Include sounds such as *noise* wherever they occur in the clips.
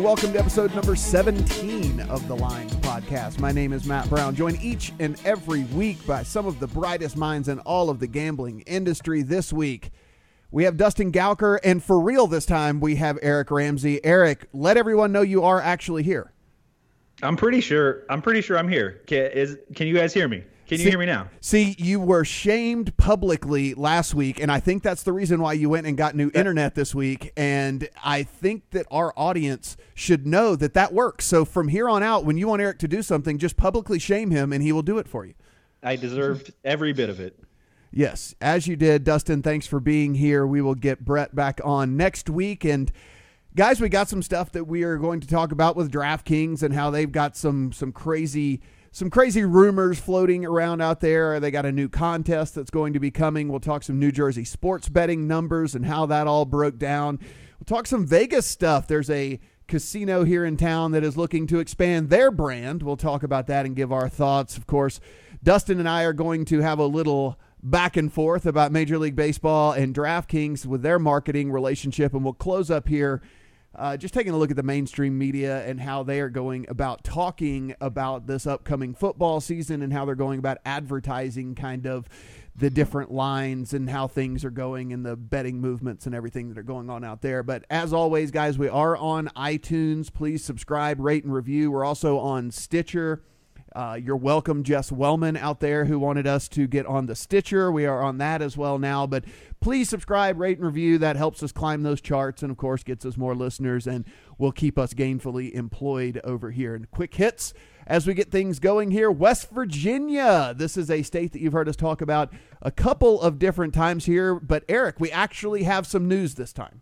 And welcome to episode number 17 of the Lines Podcast. My name is Matt Brown, joined each and every week by some of the brightest minds in all of the gambling industry. This week, we have Dustin Gouker, and for real this time, we have Eric Ramsey. Eric, let everyone know you are actually here. I'm pretty sure. I'm pretty sure I'm here. Can, is, can you guys hear me? Can you see, hear me now? See, you were shamed publicly last week, and I think that's the reason why you went and got new internet this week. And I think that our audience should know that that works. So from here on out, when you want Eric to do something, just publicly shame him, and he will do it for you. I deserved every bit of it. Yes, as you did, Dustin. Thanks for being here. We will get Brett back on next week, and guys, we got some stuff that we are going to talk about with DraftKings and how they've got some some crazy some crazy rumors floating around out there. They got a new contest that's going to be coming. We'll talk some New Jersey sports betting numbers and how that all broke down. We'll talk some Vegas stuff. There's a casino here in town that is looking to expand their brand. We'll talk about that and give our thoughts. Of course, Dustin and I are going to have a little back and forth about Major League Baseball and DraftKings with their marketing relationship, and we'll close up here uh, just taking a look at the mainstream media and how they are going about talking about this upcoming football season and how they're going about advertising kind of the different lines and how things are going and the betting movements and everything that are going on out there. But as always, guys, we are on iTunes. Please subscribe, rate, and review. We're also on Stitcher. Uh, you're welcome, Jess Wellman out there who wanted us to get on the Stitcher. We are on that as well now. But please subscribe, rate, and review. That helps us climb those charts and, of course, gets us more listeners and will keep us gainfully employed over here. And quick hits as we get things going here West Virginia. This is a state that you've heard us talk about a couple of different times here. But, Eric, we actually have some news this time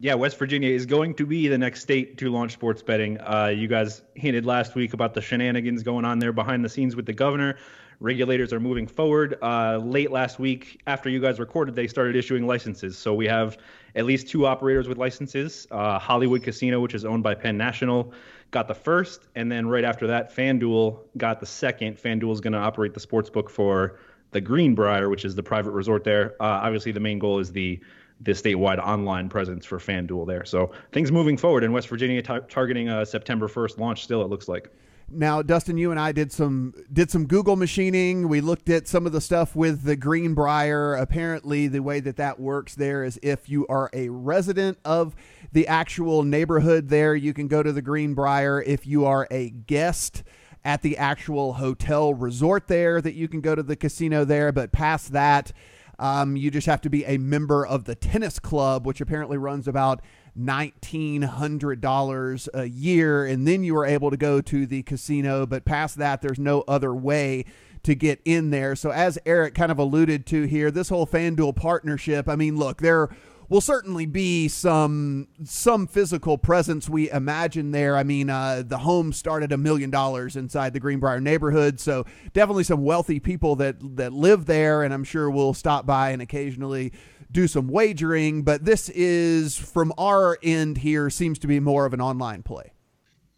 yeah, West Virginia is going to be the next state to launch sports betting. Uh, you guys hinted last week about the shenanigans going on there behind the scenes with the governor. Regulators are moving forward. Uh, late last week, after you guys recorded, they started issuing licenses. So we have at least two operators with licenses. Uh, Hollywood Casino, which is owned by Penn National, got the first, and then right after that, FanDuel got the second. FanDuel is going to operate the sports book for the Greenbrier, which is the private resort there. Uh, obviously, the main goal is the the statewide online presence for FanDuel there. So things moving forward in West Virginia, t- targeting a September 1st launch. Still, it looks like. Now, Dustin, you and I did some did some Google machining. We looked at some of the stuff with the Greenbrier. Apparently, the way that that works there is if you are a resident of the actual neighborhood there, you can go to the Greenbrier. If you are a guest at the actual hotel resort there, that you can go to the casino there. But past that, um, you just have to be a member of the tennis club, which apparently runs about $1,900 a year. And then you are able to go to the casino. But past that, there's no other way to get in there. So, as Eric kind of alluded to here, this whole FanDuel partnership, I mean, look, there will certainly be some some physical presence we imagine there. I mean, uh, the home started a million dollars inside the Greenbrier neighborhood, so definitely some wealthy people that that live there, and I'm sure we'll stop by and occasionally do some wagering. But this is from our end here seems to be more of an online play.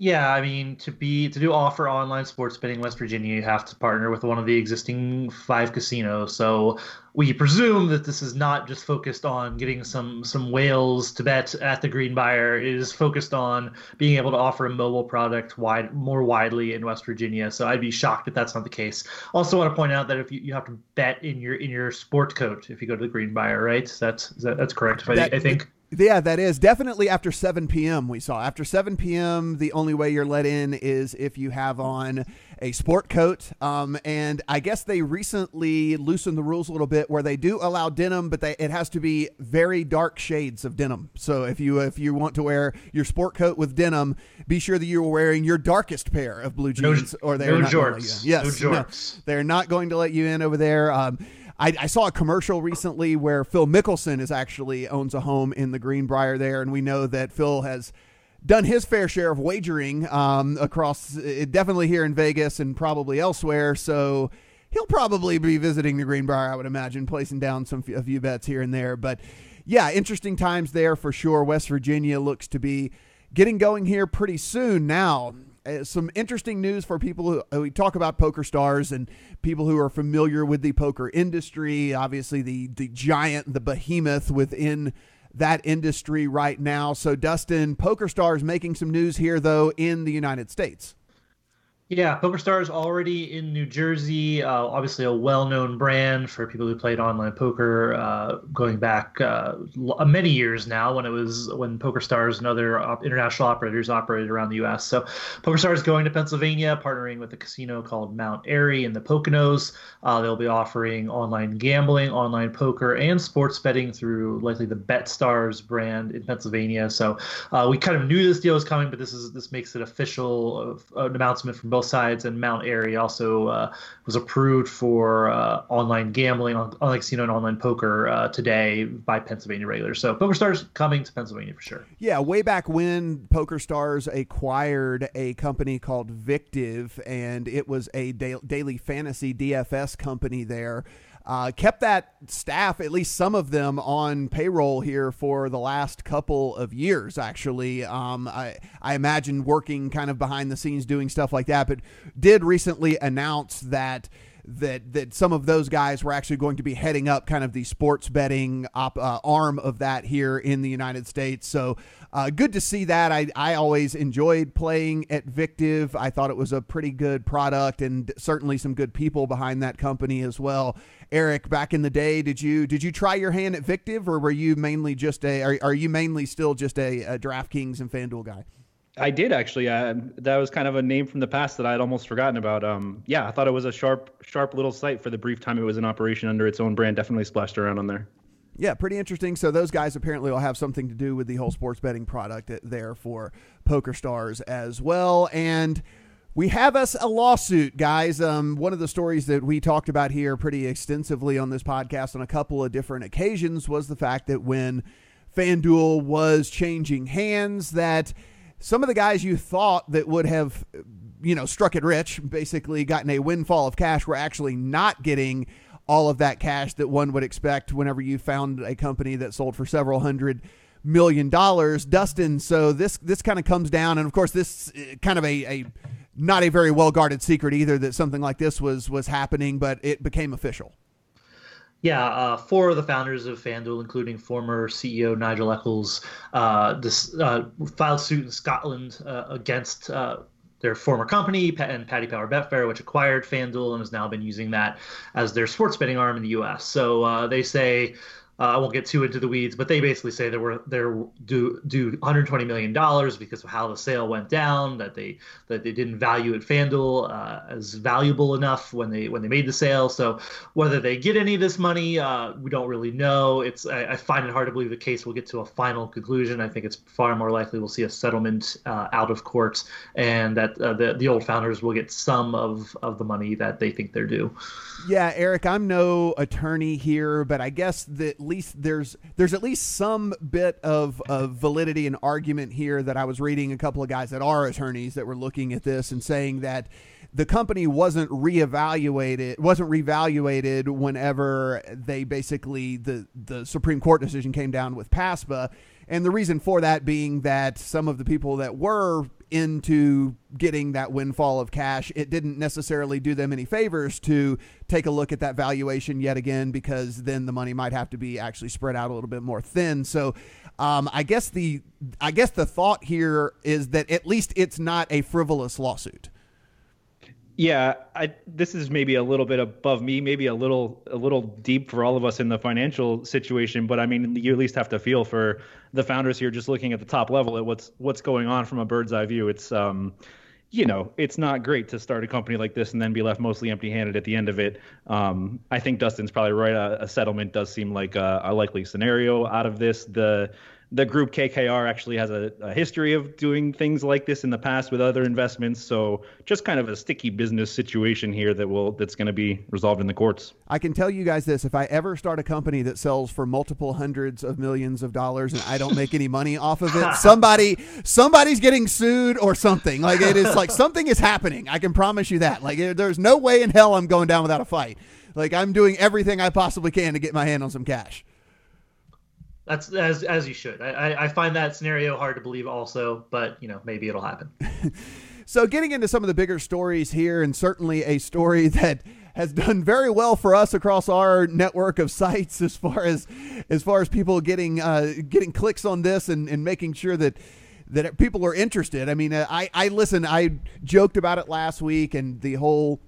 Yeah, I mean to be to do offer online sports betting in West Virginia, you have to partner with one of the existing five casinos. So we presume that this is not just focused on getting some some whales to bet at the Greenbrier. It is focused on being able to offer a mobile product wide more widely in West Virginia. So I'd be shocked if that's not the case. Also want to point out that if you, you have to bet in your in your sport coat if you go to the Greenbrier, right? That's that, that's correct. That, I, I think yeah, that is definitely after 7 p.m. We saw after 7 p.m. The only way you're let in is if you have on a sport coat. Um, and I guess they recently loosened the rules a little bit where they do allow denim, but they, it has to be very dark shades of denim. So if you if you want to wear your sport coat with denim, be sure that you are wearing your darkest pair of blue jeans, no, or they're no not jorts. Yes. No, they're not going to let you in over there. Um, I, I, saw a commercial recently where Phil Mickelson is actually owns a home in the Greenbrier there, and we know that Phil has done his fair share of wagering um, across, uh, definitely here in Vegas and probably elsewhere. So he'll probably be visiting the Greenbrier, I would imagine, placing down some a few bets here and there. But yeah, interesting times there for sure. West Virginia looks to be getting going here pretty soon now. Uh, some interesting news for people who we talk about PokerStars and people who are familiar with the poker industry. Obviously, the the giant, the behemoth within that industry right now. So, Dustin, PokerStars making some news here, though, in the United States. Yeah, PokerStars already in New Jersey. Uh, obviously, a well-known brand for people who played online poker, uh, going back uh, many years now. When it was when PokerStars and other op- international operators operated around the U.S. So, PokerStars going to Pennsylvania, partnering with a casino called Mount Airy in the Poconos. Uh, they'll be offering online gambling, online poker, and sports betting through likely the BetStars brand in Pennsylvania. So, uh, we kind of knew this deal was coming, but this is this makes it official, an announcement from both sides, and Mount Airy also uh, was approved for uh, online gambling, online casino, and online poker uh, today by Pennsylvania regulators. So PokerStars coming to Pennsylvania for sure. Yeah, way back when PokerStars acquired a company called Victiv, and it was a da- daily fantasy DFS company there. Uh, kept that staff, at least some of them, on payroll here for the last couple of years. Actually, um, I I imagine working kind of behind the scenes doing stuff like that, but did recently announce that that that some of those guys were actually going to be heading up kind of the sports betting op, uh, arm of that here in the United States. So uh, good to see that. I I always enjoyed playing at Victiv. I thought it was a pretty good product and certainly some good people behind that company as well. Eric, back in the day, did you did you try your hand at Victiv, or were you mainly just a? Are, are you mainly still just a, a DraftKings and FanDuel guy? I did actually. That was kind of a name from the past that I had almost forgotten about. Um, yeah, I thought it was a sharp, sharp little site for the brief time it was in operation under its own brand. Definitely splashed around on there. Yeah, pretty interesting. So those guys apparently will have something to do with the whole sports betting product there for PokerStars as well. And we have us a lawsuit, guys. Um, one of the stories that we talked about here pretty extensively on this podcast on a couple of different occasions was the fact that when FanDuel was changing hands, that some of the guys you thought that would have, you know, struck it rich, basically gotten a windfall of cash, were actually not getting all of that cash that one would expect whenever you found a company that sold for several hundred million dollars. Dustin, so this this kind of comes down, and of course, this uh, kind of a, a not a very well guarded secret either that something like this was was happening, but it became official. Yeah, uh, four of the founders of FanDuel, including former CEO Nigel Eccles, uh, this, uh, filed suit in Scotland uh, against uh, their former company and Paddy Power Betfair, which acquired FanDuel and has now been using that as their sports betting arm in the U.S. So uh, they say uh, I won't get too into the weeds, but they basically say they were they're due due 120 million dollars because of how the sale went down. That they that they didn't value it FanDuel uh, as valuable enough when they when they made the sale. So whether they get any of this money, uh, we don't really know. It's I, I, find it hard to believe the case will get to a final conclusion. I think it's far more likely we'll see a settlement uh, out of court, and that uh, the the old founders will get some of of the money that they think they're due. Yeah, Eric, I'm no attorney here, but I guess that at least there's there's at least some bit of, of validity and argument here that I was reading a couple of guys that are attorneys that were looking at this and saying that the company wasn't reevaluated wasn't revaluated whenever they basically the the Supreme Court decision came down with PASPA and the reason for that being that some of the people that were into getting that windfall of cash, it didn't necessarily do them any favors to take a look at that valuation yet again, because then the money might have to be actually spread out a little bit more thin. So, um, I guess the I guess the thought here is that at least it's not a frivolous lawsuit. Yeah, I, this is maybe a little bit above me, maybe a little a little deep for all of us in the financial situation. But I mean, you at least have to feel for the founders here, just looking at the top level at what's what's going on from a bird's eye view. It's um, you know, it's not great to start a company like this and then be left mostly empty-handed at the end of it. Um, I think Dustin's probably right. A, a settlement does seem like a, a likely scenario out of this. The the group KKR actually has a, a, history of doing things like this in the past with other investments. So just kind of a sticky business situation here that will that's going to be resolved in the courts. I can tell you guys this: if I ever start a company that sells for multiple hundreds of millions of dollars and I don't make any money off of it, *laughs* somebody somebody's getting sued or something. Like it is like something is happening. I can promise you that. Like there's no way in hell I'm going down without a fight. Like I'm doing everything I possibly can to get my hand on some cash. That's as as you should. I, I find that scenario hard to believe, also, but you know maybe it'll happen. *laughs* so, getting into some of the bigger stories here, and certainly a story *laughs* that has done very well for us across our network of sites as far as as far as people getting uh, getting clicks on this and, and making sure that that people are interested. I mean, uh, I I listen. I joked about it last week and the whole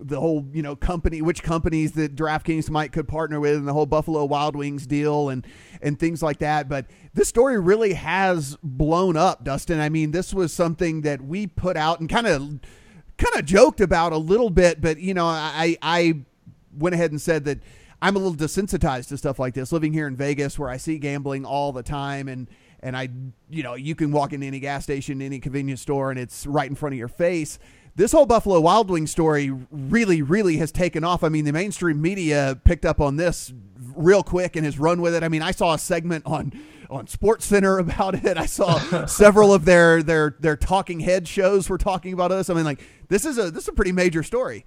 the whole you know company which companies that DraftKings might could partner with and the whole Buffalo Wild Wings deal and and things like that. But this story really has blown up Dustin. I mean this was something that we put out and kind of kind of joked about a little bit but you know I I went ahead and said that I'm a little desensitized to stuff like this. Living here in Vegas where I see gambling all the time and and I you know you can walk into any gas station any convenience store and it's right in front of your face this whole Buffalo Wild Wing story really, really has taken off. I mean, the mainstream media picked up on this real quick and has run with it. I mean, I saw a segment on on Sports Center *laughs* about it. I saw *laughs* several of their their their talking head shows were talking about this. I mean, like this is a this is a pretty major story.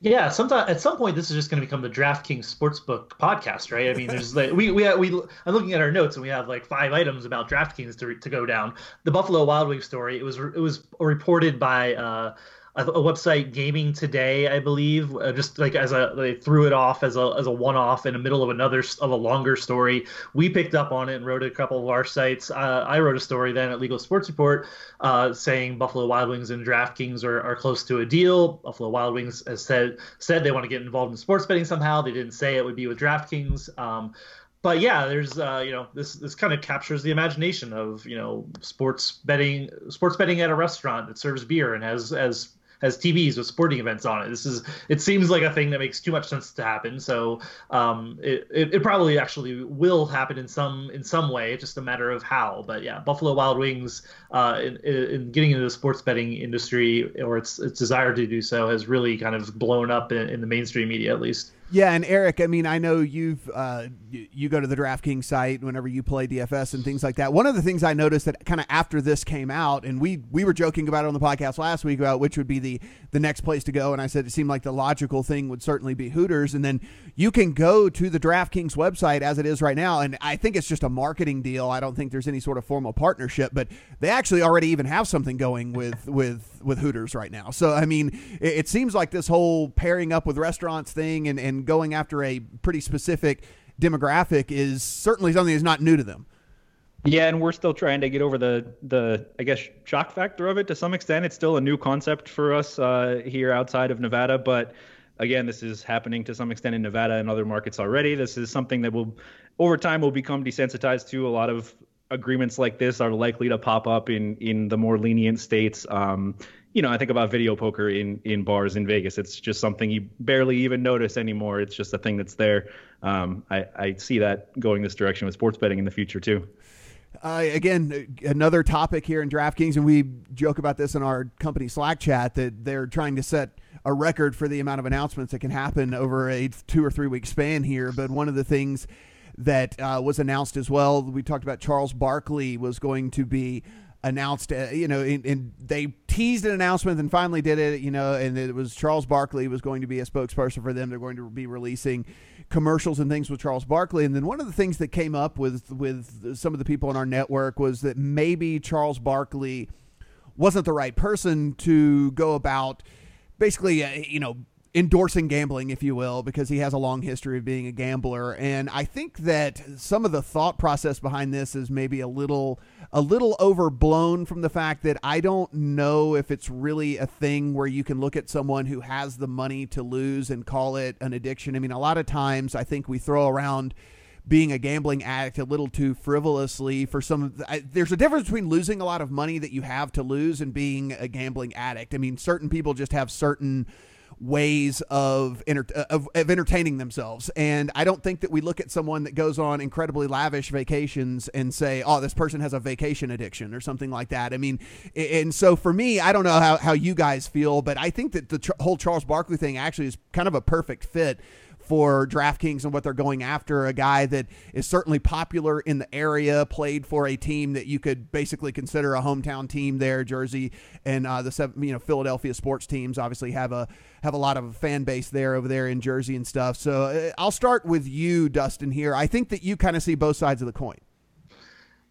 Yeah, sometime at some point this is just going to become the DraftKings Sportsbook podcast, right? I mean, there's like we we we I'm looking at our notes and we have like five items about DraftKings to to go down. The Buffalo Wild Wings story. It was it was reported by. Uh, a, a website gaming today i believe uh, just like as a they threw it off as a as a one-off in the middle of another of a longer story. We picked up on it and wrote a couple of our sites. Uh, i wrote a story then at legal sports report uh, saying buffalo wild wings and DraftKings are, are close to a deal. Buffalo wild wings has said said they want to get involved in sports betting somehow. They didn't say it would be with DraftKings. Um, but yeah, there's uh, you know this this kind of captures the imagination of you know sports betting sports betting at a restaurant that serves beer and has as has TVs with sporting events on it. This is it seems like a thing that makes too much sense to happen. So um, it, it, it probably actually will happen in some in some way. It's just a matter of how. But yeah, Buffalo Wild Wings uh, in, in getting into the sports betting industry or its its desire to do so has really kind of blown up in, in the mainstream media at least. Yeah, and Eric, I mean, I know you've uh, you go to the DraftKings site whenever you play DFS and things like that. One of the things I noticed that kind of after this came out, and we we were joking about it on the podcast last week about which would be the the next place to go, and I said it seemed like the logical thing would certainly be Hooters, and then you can go to the DraftKings website as it is right now, and I think it's just a marketing deal. I don't think there's any sort of formal partnership, but they actually already even have something going with with with Hooters right now. So I mean, it, it seems like this whole pairing up with restaurants thing and and going after a pretty specific demographic is certainly something that's not new to them. Yeah, and we're still trying to get over the the I guess shock factor of it to some extent. It's still a new concept for us uh, here outside of Nevada, but again, this is happening to some extent in Nevada and other markets already. This is something that will over time will become desensitized to. A lot of agreements like this are likely to pop up in in the more lenient states. Um, you know, I think about video poker in in bars in Vegas. It's just something you barely even notice anymore. It's just a thing that's there. Um, I, I see that going this direction with sports betting in the future too. Uh, again, another topic here in DraftKings, and we joke about this in our company Slack chat that they're trying to set a record for the amount of announcements that can happen over a two or three week span here. But one of the things that uh, was announced as well, we talked about Charles Barkley was going to be announced, uh, you know, and, and, they teased an announcement and finally did it, you know, and it was Charles Barkley was going to be a spokesperson for them. They're going to be releasing commercials and things with Charles Barkley. And then one of the things that came up with with some of the people on our network was that maybe Charles Barkley wasn't the right person to go about basically, uh, you know, endorsing gambling, if you will, because he has a long history of being a gambler. And I think that some of the thought process behind this is maybe a little a little overblown from the fact that I don't know if it's really a thing where you can look at someone who has the money to lose and call it an addiction. I mean, a lot of times I think we throw around being a gambling addict a little too frivolously for some I, there's a difference between losing a lot of money that you have to lose and being a gambling addict. I mean, certain people just have certain ways of, enter- uh, of, of entertaining themselves. And I don't think that we look at someone that goes on incredibly lavish vacations and say, oh, this person has a vacation addiction or something like that. I mean, and so for me, I don't know how, how you guys feel, but I think that the whole Charles Barkley thing actually is kind of a perfect fit for DraftKings and what they're going after. A guy that is certainly popular in the area, played for a team that you could basically consider a hometown team there. Jersey and uh, the seven, you know Philadelphia sports teams obviously have a have a lot of a fan base there over there in Jersey and stuff. So uh, I'll start with you, Dustin. Here, I think that you kind of see both sides of the coin.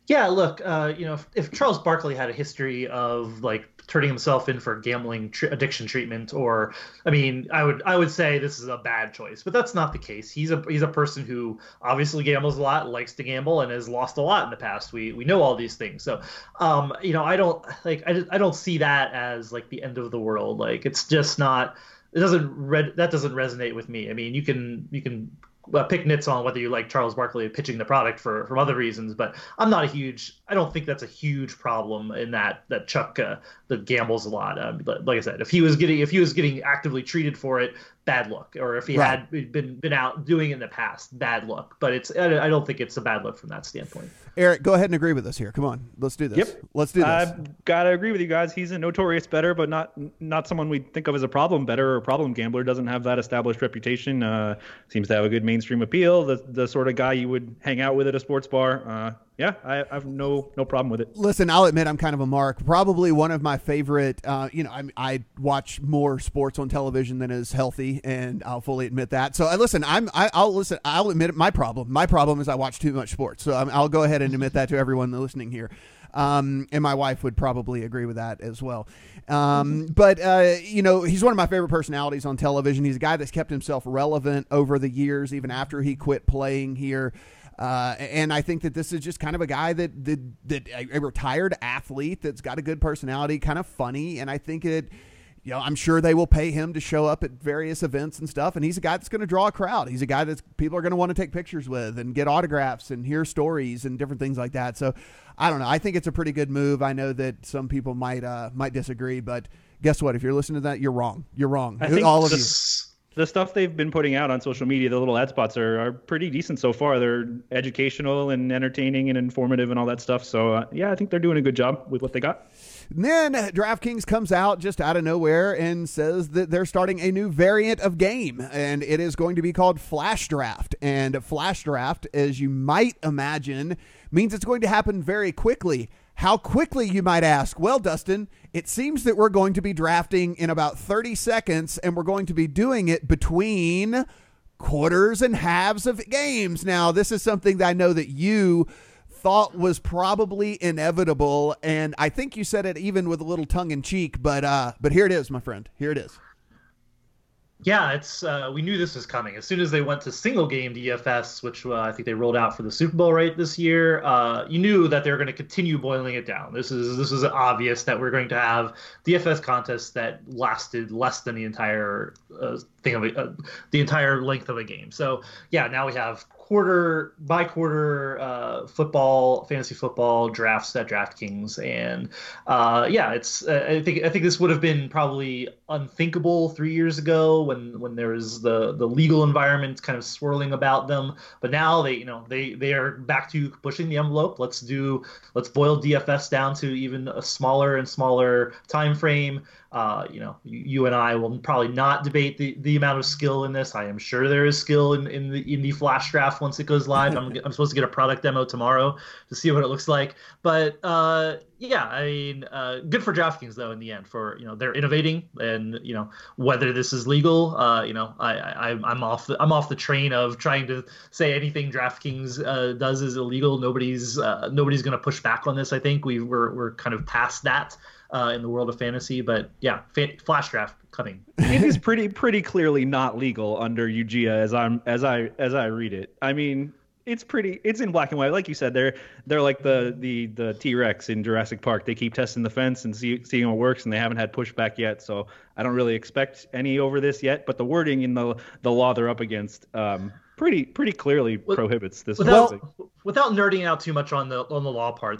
Yeah, look, uh, you know, if, if, Charles Barkley had a history of like turning himself in for gambling tr- addiction treatment, or I mean, I would I would say this is a bad choice, but that's not the case. He's a he's a person who obviously gambles a lot, likes to gamble, and has lost a lot in the past. We we know all these things, so um, you know, I don't like I, I don't see that as like the end of the world. Like it's just not it doesn't read that doesn't resonate with me. I mean, you can you can uh, pick nits on whether you like Charles Barkley pitching the product for from other reasons, but I'm not a huge. I don't think that's a huge problem in that that Chuck uh, that gambles a lot. Um, like I said, if he was getting if he was getting actively treated for it, bad look. Or if he right. had been been out doing it in the past, bad look. But it's I don't think it's a bad look from that standpoint. Eric, go ahead and agree with us here. Come on, let's do this. Yep, let's do this. I've got to agree with you guys. He's a notorious bettor, but not not someone we think of as a problem bettor or a problem gambler. Doesn't have that established reputation. Uh, seems to have a good mainstream appeal. The the sort of guy you would hang out with at a sports bar. Uh, yeah, I, I, have no no problem with it. Listen, I'll admit I'm kind of a mark. Probably one of my favorite. Uh, you know, I, I watch more sports on television than is healthy, and I'll fully admit that. So I listen. I'm I, will listen. I'll admit it, my problem. My problem is I watch too much sports. So i will go ahead and admit that to everyone listening here. Um, and my wife would probably agree with that as well. Um, but uh, you know, he's one of my favorite personalities on television. He's a guy that's kept himself relevant over the years, even after he quit playing here. Uh, and I think that this is just kind of a guy that, that that a retired athlete that's got a good personality, kind of funny, and I think it. You know, I'm sure they will pay him to show up at various events and stuff. And he's a guy that's going to draw a crowd. He's a guy that people are going to want to take pictures with and get autographs and hear stories and different things like that. So, I don't know. I think it's a pretty good move. I know that some people might uh, might disagree, but guess what? If you're listening to that, you're wrong. You're wrong. I think All of you the stuff they've been putting out on social media, the little ad spots are, are pretty decent so far. They're educational and entertaining and informative and all that stuff. So uh, yeah, I think they're doing a good job with what they got. And then DraftKings comes out just out of nowhere and says that they're starting a new variant of game, and it is going to be called Flash Draft. And Flash Draft, as you might imagine, means it's going to happen very quickly. How quickly, you might ask? Well, Dustin, it seems that we're going to be drafting in about 30 seconds, and we're going to be doing it between quarters and halves of games. Now, this is something that I know that you thought was probably inevitable, and I think you said it even with a little tongue in cheek, but uh, but here it is, my friend. Here it is yeah, it's uh, we knew this was coming as soon as they went to single game DFS, which uh, I think they rolled out for the Super Bowl right this year. Uh, you knew that they were going to continue boiling it down. This is this is obvious that we're going to have DFS contests that lasted less than the entire uh, thing of a, uh, the entire length of a game. So yeah, now we have quarter by quarter uh, football, fantasy football drafts at DraftKings, and uh, yeah, it's uh, I think I think this would have been probably unthinkable three years ago when when there was the the legal environment kind of swirling about them. But now they you know they they are back to pushing the envelope. Let's do let's boil DFS down to even a smaller and smaller time frame. Uh, you know, you, you, and I will probably not debate the, the amount of skill in this. I am sure there is skill in, in the in the flash draft once it goes live. I'm, I'm supposed to get a product demo tomorrow to see what it looks like. But uh, yeah, I mean, uh, good for DraftKings though. In the end, for you know they're innovating, and you know whether this is legal, uh, you know I, I I'm off the, I'm off the train of trying to say anything DraftKings uh, does is illegal. Nobody's uh, nobody's going to push back on this. I think we we're we're kind of past that uh, in the world of fantasy. But yeah, fa- flash draft coming. it is pretty pretty clearly not legal under UGA as I'm as I as I read it. I mean, it's pretty it's in black and white. Like you said they're they're like the the the t-rex in jurassic park. They keep testing the fence and see, seeing what works and they haven't had pushback yet. So i don't really expect any over this yet but the wording in the the law they're up against um, pretty pretty clearly prohibits this without without nerding out too much on the on the law part.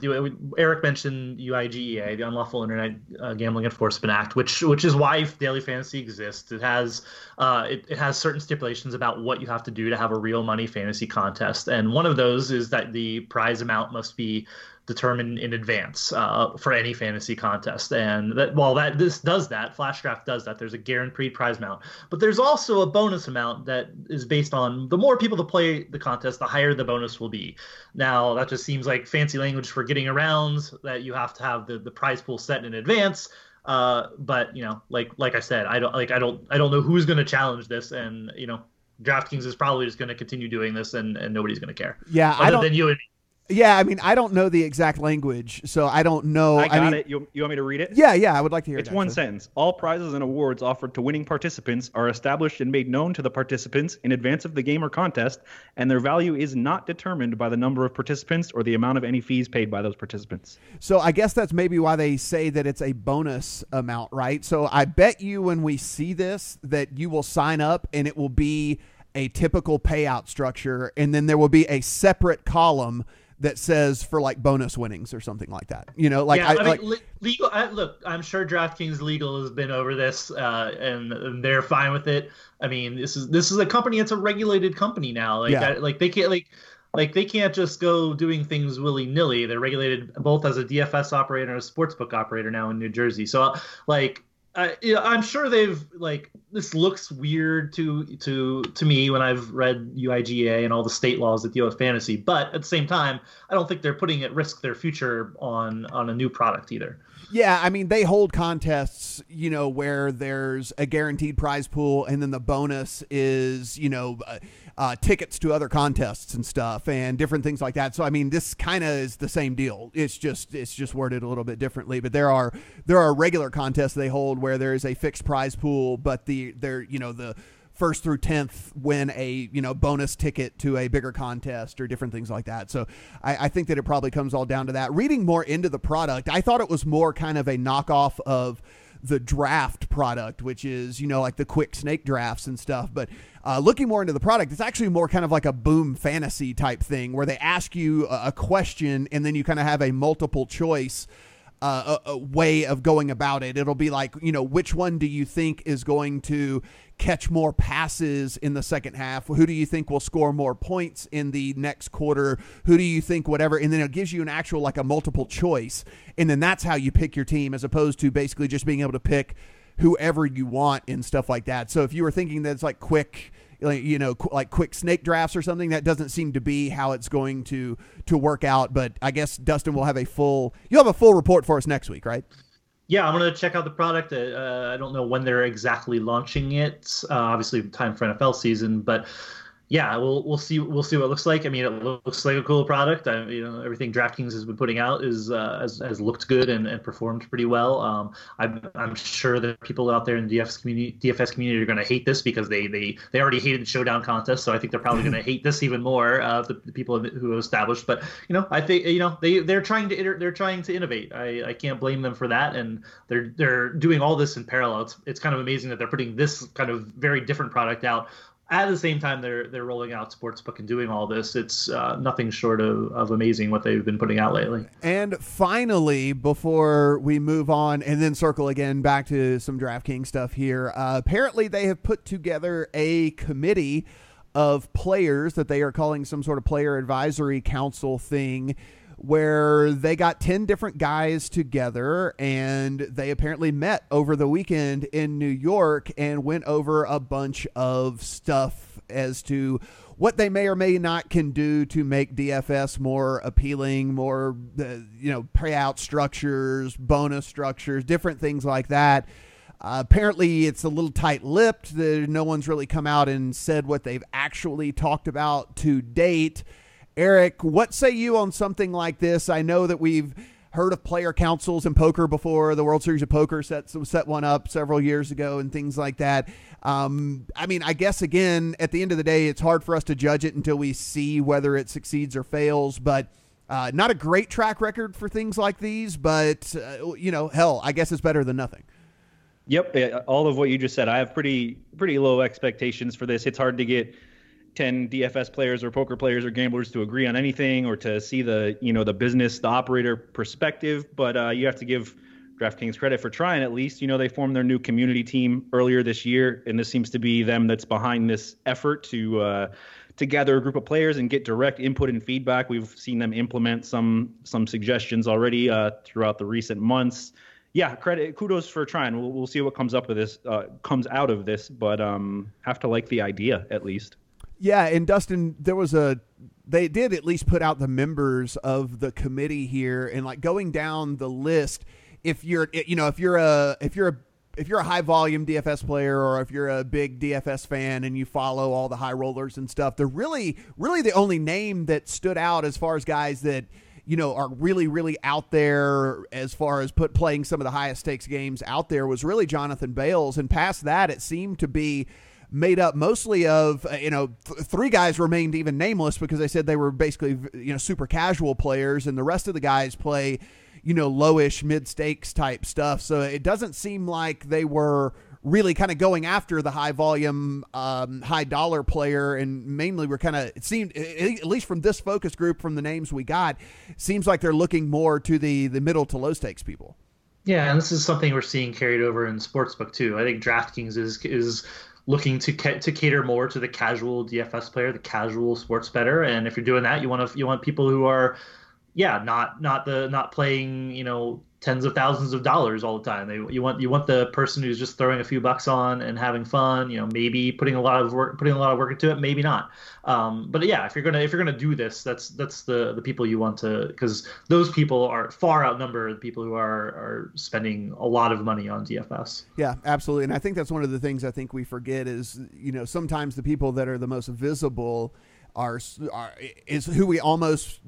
Eric mentioned UIGEA, the Unlawful Internet uh, Gambling Enforcement Act, which which is why daily fantasy exists. It has uh, it, it has certain stipulations about what you have to do to have a real money fantasy contest, and one of those is that the prize amount must be determined in advance uh, for any fantasy contest. And that while that this does that, Flash Draft does that. There's a guaranteed prize amount, but there's also a bonus amount that is based on the more people that play the contest, the higher the bonus will be. Now that just seems like fancy language for getting around that you have to have the, the prize pool set in advance. Uh, but you know, like like I said, I don't like I don't I don't know who's going to challenge this, and you know, DraftKings is probably just going to continue doing this, and, and nobody's going to care. Yeah, other I don't, than you and me. Yeah, I mean, I don't know the exact language, so I don't know. I got mean, it. You, you want me to read it? Yeah, yeah, I would like to hear It's it. It's one sentence. All prizes and awards offered to winning participants are established and made known to the participants in advance of the game or contest, and their value is not determined by the number of participants or the amount of any fees paid by those participants. So I guess that's maybe why they say that it's a bonus amount, right? So I bet you when we see this that you will sign up and it will be a typical payout structure and then there will be a separate column that says for like bonus winnings or something like that. You know, like yeah, I, I, mean, like le- legal. I, look, I'm sure DraftKings legal has been over this, uh, and, and they're fine with it. I mean, this is this is a company. It's a regulated company now. Like, Yeah. I, like they can't like. Like they can't just go doing things willy nilly. They're regulated both as a DFS operator and a sportsbook operator now in New Jersey. So, like, I'm sure they've like this looks weird to to to me when I've read UIGEA and all the state laws that deal with fantasy. But at the same time, I don't think they're putting at risk their future on on a new product either. Yeah, I mean they hold contests, you know, where there's a guaranteed prize pool, and then the bonus is, you know, uh, uh, tickets to other contests and stuff, and different things like that. So I mean, this kind of is the same deal. It's just it's just worded a little bit differently. But there are there are regular contests they hold where there is a fixed prize pool, but the they're you know the first through 10th win a you know bonus ticket to a bigger contest or different things like that. So I, I think that it probably comes all down to that. Reading more into the product i thought it was more kind of a knockoff of the draft product which is you know like the quick snake drafts and stuff. But uh, looking more into the product it's actually more kind of like a boom fantasy type thing where they ask you a, a question and then you kind of have a multiple choice uh, a, a way of going about it. It'll be like, you know, which one do you think is going to catch more passes in the second half? Who do you think will score more points in the next quarter? Who do you think whatever? And then it gives you an actual like a multiple choice, and then that's how you pick your team, as opposed to basically just being able to pick whoever you want and stuff like that. So if you were thinking that it's like quick you know qu- like quick snake drafts or something that doesn't seem to be how it's going to to work out but i guess dustin will have a full you'll have a full report for us next week right Yeah, I'm gonna check out the product. Uh, I don't know when they're exactly launching it. Uh, obviously, time for NFL season, but yeah, we'll we'll see we'll see what it looks like. I mean, it looks like a cool product. I, you know, everything DraftKings has been putting out is uh, has, has looked good and, and performed pretty well. Um, I'm, I'm sure that people out there in the DFS community DFS community are going to hate this because they they they already hated the showdown contest, so I think they're probably going *laughs* to hate this even more. Uh, the, the people who have established, but you know, I think you know they they're trying to iter- they're trying to innovate. I, I can't blame them for that, and they're they're doing all this in parallel. It's it's kind of amazing that they're putting this kind of very different product out at the same time they're they're rolling out sportsbook and doing all this it's uh, nothing short of, of amazing what they've been putting out lately. And finally before we move on and then circle again back to some DraftKings stuff here uh, apparently they have put together a committee of players that they are calling some sort of player advisory council thing where they got 10 different guys together and they apparently met over the weekend in New York and went over a bunch of stuff as to what they may or may not can do to make DFS more appealing, more uh, you know, payout structures, bonus structures, different things like that. Uh, apparently, it's a little tight-lipped. No one's really come out and said what they've actually talked about to date. Eric, what say you on something like this? I know that we've heard of player councils in poker before. The World Series of Poker set set one up several years ago and things like that. Um, I mean, I guess again, at the end of the day, it's hard for us to judge it until we see whether it succeeds or fails. But uh, not a great track record for things like these. But uh, you know, hell, I guess it's better than nothing. Yep, all of what you just said. I have pretty pretty low expectations for this. It's hard to get 10 DFS players or poker players or gamblers to agree on anything or to see the you know the business the operator perspective but uh, you have to give DraftKings credit for trying at least you know they formed their new community team earlier this year and this seems to be them that's behind this effort to uh, to gather a group of players and get direct input and feedback we've seen them implement some some suggestions already uh, throughout the recent months yeah, credit kudos for trying. We'll, we'll see what comes up with this uh, comes out of this, but um, have to like the idea at least. Yeah, and Dustin, there was a they did at least put out the members of the committee here and like going down the list if you're eh, you know if you're a if you're a if you're a high volume DFS player or if you're a big DFS fan and you follow all the high rollers and stuff, they're really really the only name that stood out as far as guys that you know are really really out there as far as put playing some of the highest stakes games out there was really Jonathan Bales. And past that it seemed to be made up mostly of uh, you know th- three guys remained even nameless because they said they were basically you know super casual players and the rest of the guys play you know lowish mid stakes type stuff so it doesn't seem like they were really kind of going after the high volume um, high dollar player and mainly we're kind of it seemed at least from this focus group from the names we got seems like they're looking more to the the middle to low stakes people yeah, and this is something we're seeing carried over in sportsbook too. I think DraftKings is is looking to ca- to cater more to the casual DFS player, the casual sports bettor. And if you're doing that, you want to you want people who are, yeah, not not the not playing you know tens of thousands of dollars all the time. They, you want you want the person who's just throwing a few bucks on and having fun. You know, maybe putting a lot of work putting a lot of work into it, maybe not. Um, but yeah, if you're gonna if you're gonna do this, that's that's the the people you want to because those people are far outnumber the people who are are spending a lot of money on DFS. Yeah, absolutely. And I think that's one of the things I think we forget is you know sometimes the people that are the most visible are, is who we almost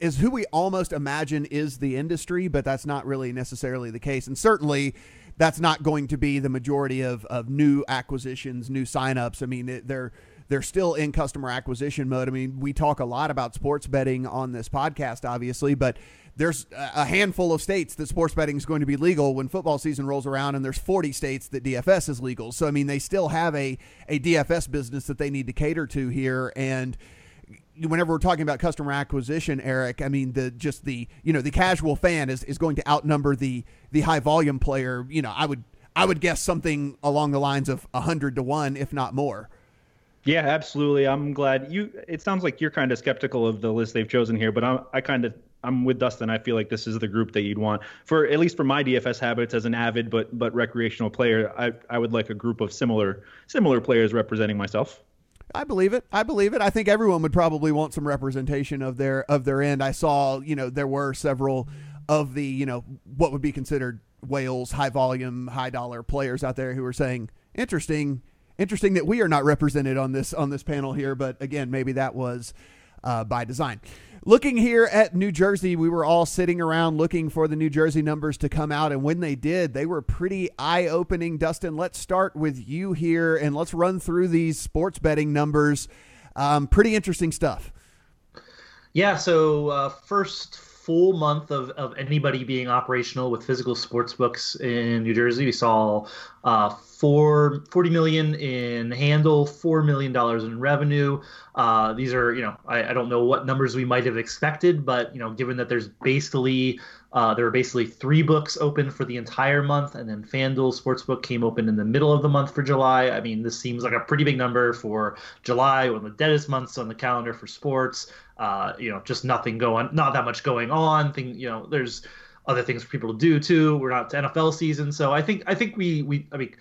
is who we almost imagine is the industry, but that's not really necessarily the case. And certainly, that's not going to be the majority of, of new acquisitions, new signups. I mean, they're they're still in customer acquisition mode. I mean, we talk a lot about sports betting on this podcast, obviously, but there's a handful of states that sports betting is going to be legal when football season rolls around, and there's 40 states that DFS is legal. So, I mean, they still have a, a DFS business that they need to cater to here. And whenever we're talking about customer acquisition, Eric, I mean, the just the, you know, the casual fan is, is going to outnumber the, the high volume player. You know, I would, I would guess something along the lines of 100 to 1, if not more. Yeah, absolutely. I'm glad you. It sounds like you're kind of skeptical of the list they've chosen here, but I'm, I kind of I'm with Dustin. I feel like this is the group that you'd want for at least for my DFS habits as an avid but but recreational player. I I would like a group of similar similar players representing myself. I believe it. I believe it. I think everyone would probably want some representation of their of their end. I saw, you know, there were several of the, you know, what would be considered whales, high volume, high dollar players out there who were saying, "Interesting, interesting that we are not represented on this on this panel here." But again, maybe that was uh, by design. Looking here at New Jersey, we were all sitting around looking for the New Jersey numbers to come out. And when they did, they were pretty eye opening. Dustin, let's start with you here and let's run through these sports betting numbers. Um, pretty interesting stuff. Yeah. So, uh, first full month of, of anybody being operational with physical sports books in New Jersey, we saw uh, four, 40 million in handle, $4 million in revenue. Uh, these are, you know, I, I, don't know what numbers we might have expected, but, you know, given that there's basically, uh, there were basically three books open for the entire month, and then FanDuel Sportsbook came open in the middle of the month for July. I mean, this seems like a pretty big number for July, one of the deadest months on the calendar for sports. Uh, you know, just nothing going, not that much going on. Thing, you know, there's other things for people to do too. We're not to NFL season, so I think I think we we I mean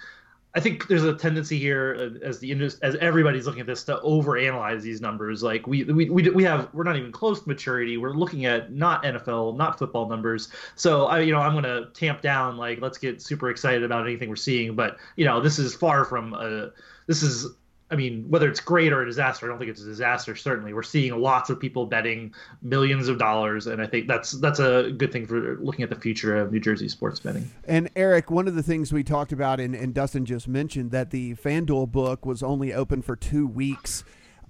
I think there's a tendency here uh, as the as everybody's looking at this to overanalyze these numbers. Like we we we we have we're not even close to maturity. We're looking at not NFL, not football numbers. So I you know I'm gonna tamp down. Like let's get super excited about anything we're seeing. But you know this is far from a this is I mean, whether it's great or a disaster, I don't think it's a disaster. Certainly, we're seeing lots of people betting millions of dollars, and I think that's that's a good thing for looking at the future of New Jersey sports betting. And Eric, one of the things we talked about, and, and Dustin just mentioned, that the FanDuel book was only open for two weeks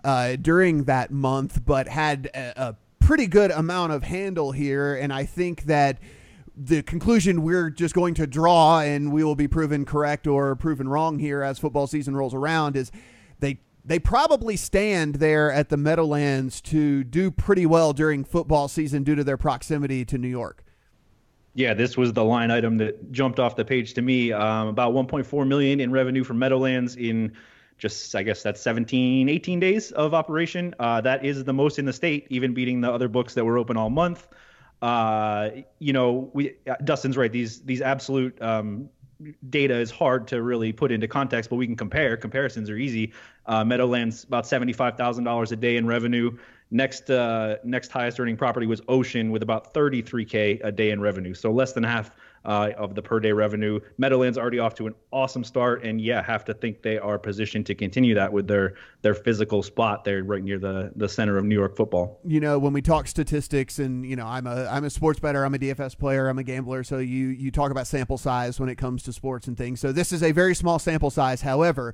uh, during that month, but had a, a pretty good amount of handle here, and I think that the conclusion we're just going to draw and we will be proven correct or proven wrong here as football season rolls around is they they probably stand there at the Meadowlands to do pretty well during football season due to their proximity to New York. Yeah, this was the line item that jumped off the page to me. Um, about 1.4 million in revenue from Meadowlands in just, I guess that's 17, 18 days of operation. Uh, that is the most in the state, even beating the other books that were open all month. Uh, you know, we Dustin's right. These these absolute um, data is hard to really put into context, but we can compare. Comparisons are easy. Uh, Meadowlands about seventy-five thousand dollars a day in revenue. Next, uh, next highest earning property was Ocean with about thirty-three k a day in revenue, so less than half uh, of the per day revenue. Meadowlands already off to an awesome start, and yeah, have to think they are positioned to continue that with their their physical spot there right near the the center of New York football. You know, when we talk statistics, and you know, I'm a I'm a sports bettor, I'm a DFS player, I'm a gambler, so you you talk about sample size when it comes to sports and things. So this is a very small sample size. However.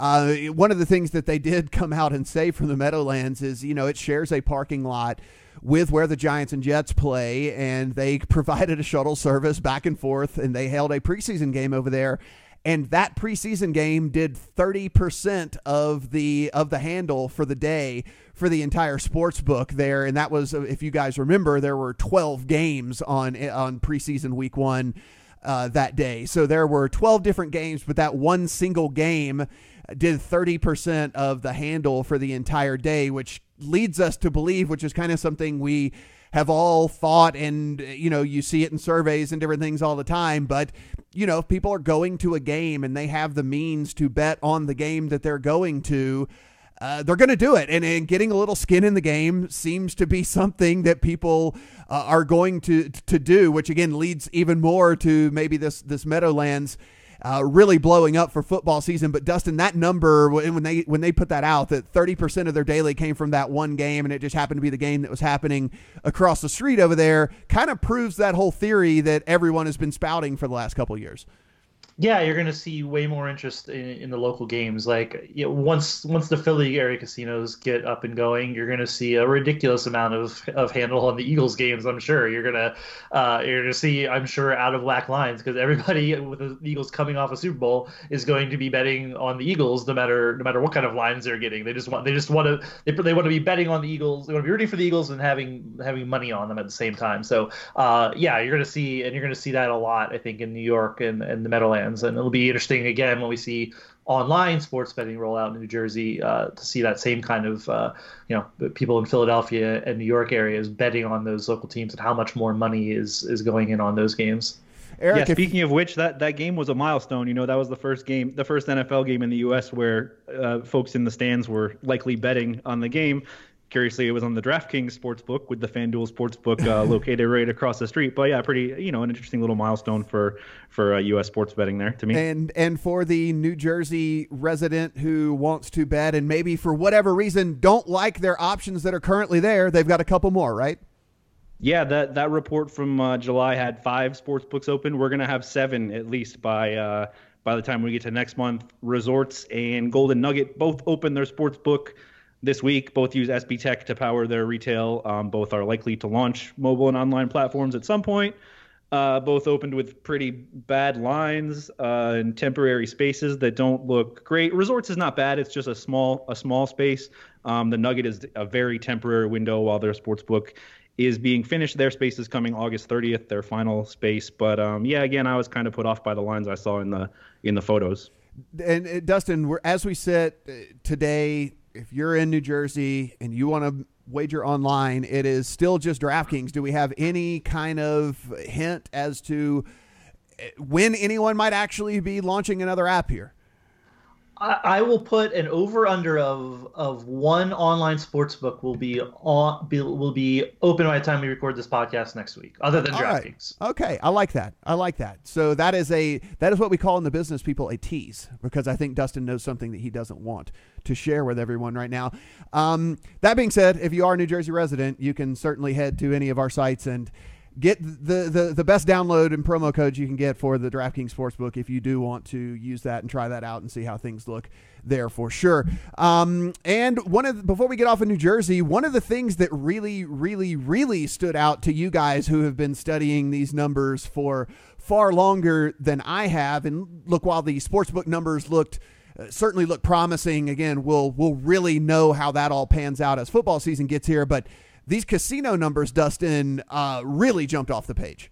Uh, one of the things that they did *laughs* come out and say from the Meadowlands is, you know, it shares a parking lot with where the Giants and Jets play, and they *laughs* provided a shuttle service back and forth, and they held a preseason game over there. And that preseason game did 30% of the of the handle for the day for the entire sports book there. And that was, if you guys remember, there were 12 games on on preseason week one uh, that day. So there were 12 different games, but that one single game did 30% of the handle for the entire day, which leads us to believe, which is kind of something we have all thought and you know you see it in surveys and different things all the time but you know if people are going to a game and they have the means to bet on the game that they're going to uh, they're going to do it. And, and getting a little skin in the game seems to be *laughs* something that people uh, are going to to do which again leads even more to maybe this this meadowlands uh, really blowing up for football season. But Dustin, that number when they when they put that out, that thirty percent of their daily came from that one game, and it just happened to be the game that was happening across the street over there, kind of proves that whole theory that everyone has been spouting for the last couple years yeah, you're going to see way more interest in, in the local games. Like you know, once once the Philly area casinos get up and going, you're going to see a ridiculous amount of, of handle on the Eagles games. I'm sure you're gonna uh, you're going to see I'm sure out of whack lines because everybody *laughs* with the Eagles coming off a Super Bowl is going to be betting on the Eagles no matter no matter what kind of lines they're getting. They just want they just want to they, they want to be betting on the Eagles. They want to be rooting for the Eagles and having having money on them at the same time. So uh, yeah, you're going to see and you're to see that a lot. I think in New York and, and the Meadowlands and it'll be interesting again when we see online sports betting roll out in New Jersey uh, to see that same kind of uh, you know people in Philadelphia and New York areas betting on those local teams and how much more money is is going in on those games. Eric, yeah, speaking of which, that, that game was a milestone. You know, that was the first game, the first NFL game in the U.S. where uh, folks in the stands were likely betting on the game. Curiously, it was on the DraftKings sportsbook with the FanDuel sportsbook uh, *laughs* located right across the street. But yeah, pretty you know an interesting little milestone for for uh, U.S. sports betting there to me. And and for the New Jersey resident who wants to bet and maybe for whatever reason don't like their options that are currently there, they've got a couple more, right? Yeah, that that report from uh, July had five sports books open. We're gonna have seven at least by uh, by the time we get to next month. Resorts and Golden Nugget both open their sports book this week. Both use SBTech to power their retail. Um, both are likely to launch mobile and online platforms at some point. Uh, both opened with pretty bad lines uh, and temporary spaces that don't look great. Resorts is not bad; it's just a small a small space. Um, the Nugget is a very temporary window while their sports book is being finished. Their space is coming August 30th, their final space. But um, yeah, again, I was kind of put off by the lines I saw in the in the photos. And uh, Dustin, as we sit uh, today, if you're in New Jersey and you want to wager online, it is still just DraftKings. Do we have any kind of hint as to eh, when anyone might actually be launching another app here? I, will put an over under of of one online sports book will be on be, will be open by the time we record this podcast next week, other than DraftKings. Right. Okay, I like that. I like that. So that is a that is what we call in the business people a tease because I think Dustin knows something that he doesn't want to share with everyone right now. Um, that being said, if you are a New Jersey resident, you can certainly head to any of our sites and get the, the the best download and promo codes you can get for the DraftKings Sportsbook if you do want to use that and try that out and see how things look there for sure. Um, and one of the, before we get off of New Jersey, one of the things that really, really, really stood out to you guys who have been studying these numbers for far longer than I have, and look, while the sportsbook numbers looked uh, certainly look promising. Again, we'll we'll really know how that all pans out as football season gets here, but these casino numbers, Dustin, uh, really jumped off the page.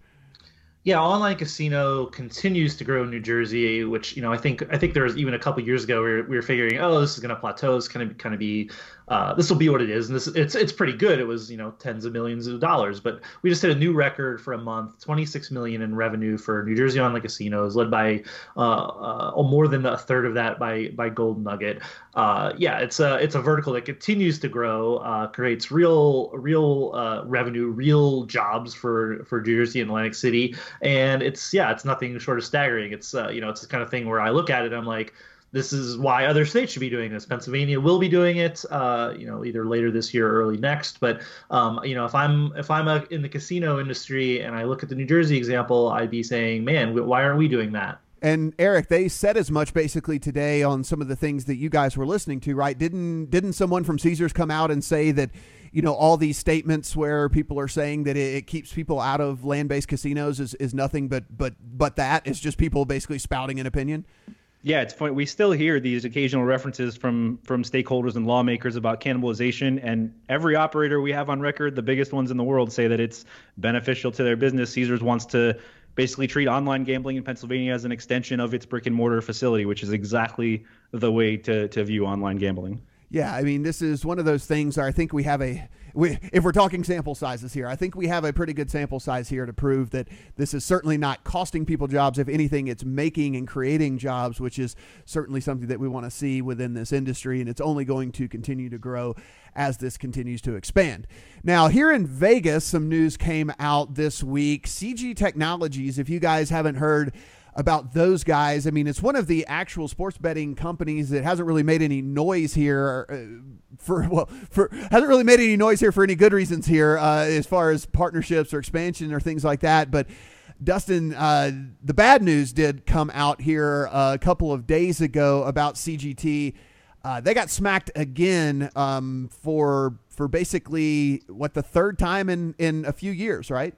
Yeah, online casino continues to grow in New Jersey, which you know I think I think there was even a couple years ago we were, we were figuring, oh, this is going to plateau. It's going to kind of be uh, this will be what it is, and this it's it's pretty good. It was you know tens of millions of dollars, but we just hit a new record for a month, 26 million in revenue for New Jersey online casinos, led by uh, uh, more than a third of that by by Gold Nugget. Uh, yeah, it's a it's a vertical that continues to grow, uh, creates real real revenue, real jobs for for New Jersey and Atlantic City. and it's yeah, it's nothing short of staggering. It's you know, it's the kind of thing where I look at it, I'm like, this is why other states should be doing this. Pennsylvania will be doing it, uh, you know, either later this year or early next. But um, you know, if I'm if I'm a, in the casino industry and I look at the New Jersey example, I'd be saying, man, why aren't we doing that? And Eric, they said as much basically today on some of the things that you guys were listening to, right? Didn't didn't someone from Caesars come out and say that, you know, all these statements where people are saying that it, it keeps people out of land-based casinos is, is nothing but but but that it's just people basically spouting an opinion. Yeah, it's funny. We still hear these occasional references from from stakeholders and lawmakers about cannibalization, and every operator we have on record, the biggest ones in the world, say that it's beneficial to their business. Caesars wants to basically treat online gambling in Pennsylvania as an extension of its brick and mortar facility, which is exactly the way to, to view online gambling. Yeah, I mean, this is one of those things. I think we have a, we, if we're talking sample sizes here, I think we have a pretty good sample size here to prove that this is certainly not costing people jobs. If anything, it's making and creating jobs, which is certainly something that we want to see within this industry, and it's only going to continue to grow as this continues to expand. Now, here in Vegas, some news came out this week. CG Technologies, if you guys haven't heard, about those guys. I mean, it's one of the actual sports betting companies that hasn't really made any noise here uh, for *laughs* well, for hasn't really made any noise here for any good reasons here uh, as far as partnerships or expansion or things like that. But Dustin, uh, the bad news did come out here a couple of days ago about CGT uh, they got smacked again um, for for basically what the third time in in a few years, right?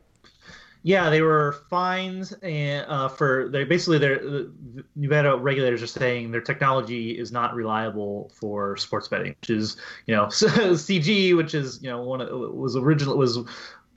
Yeah, they were fined and uh, for they basically their the Nevada regulators are saying their technology is not reliable for sports betting, which is you know *laughs* CG, which is you know one of, was original was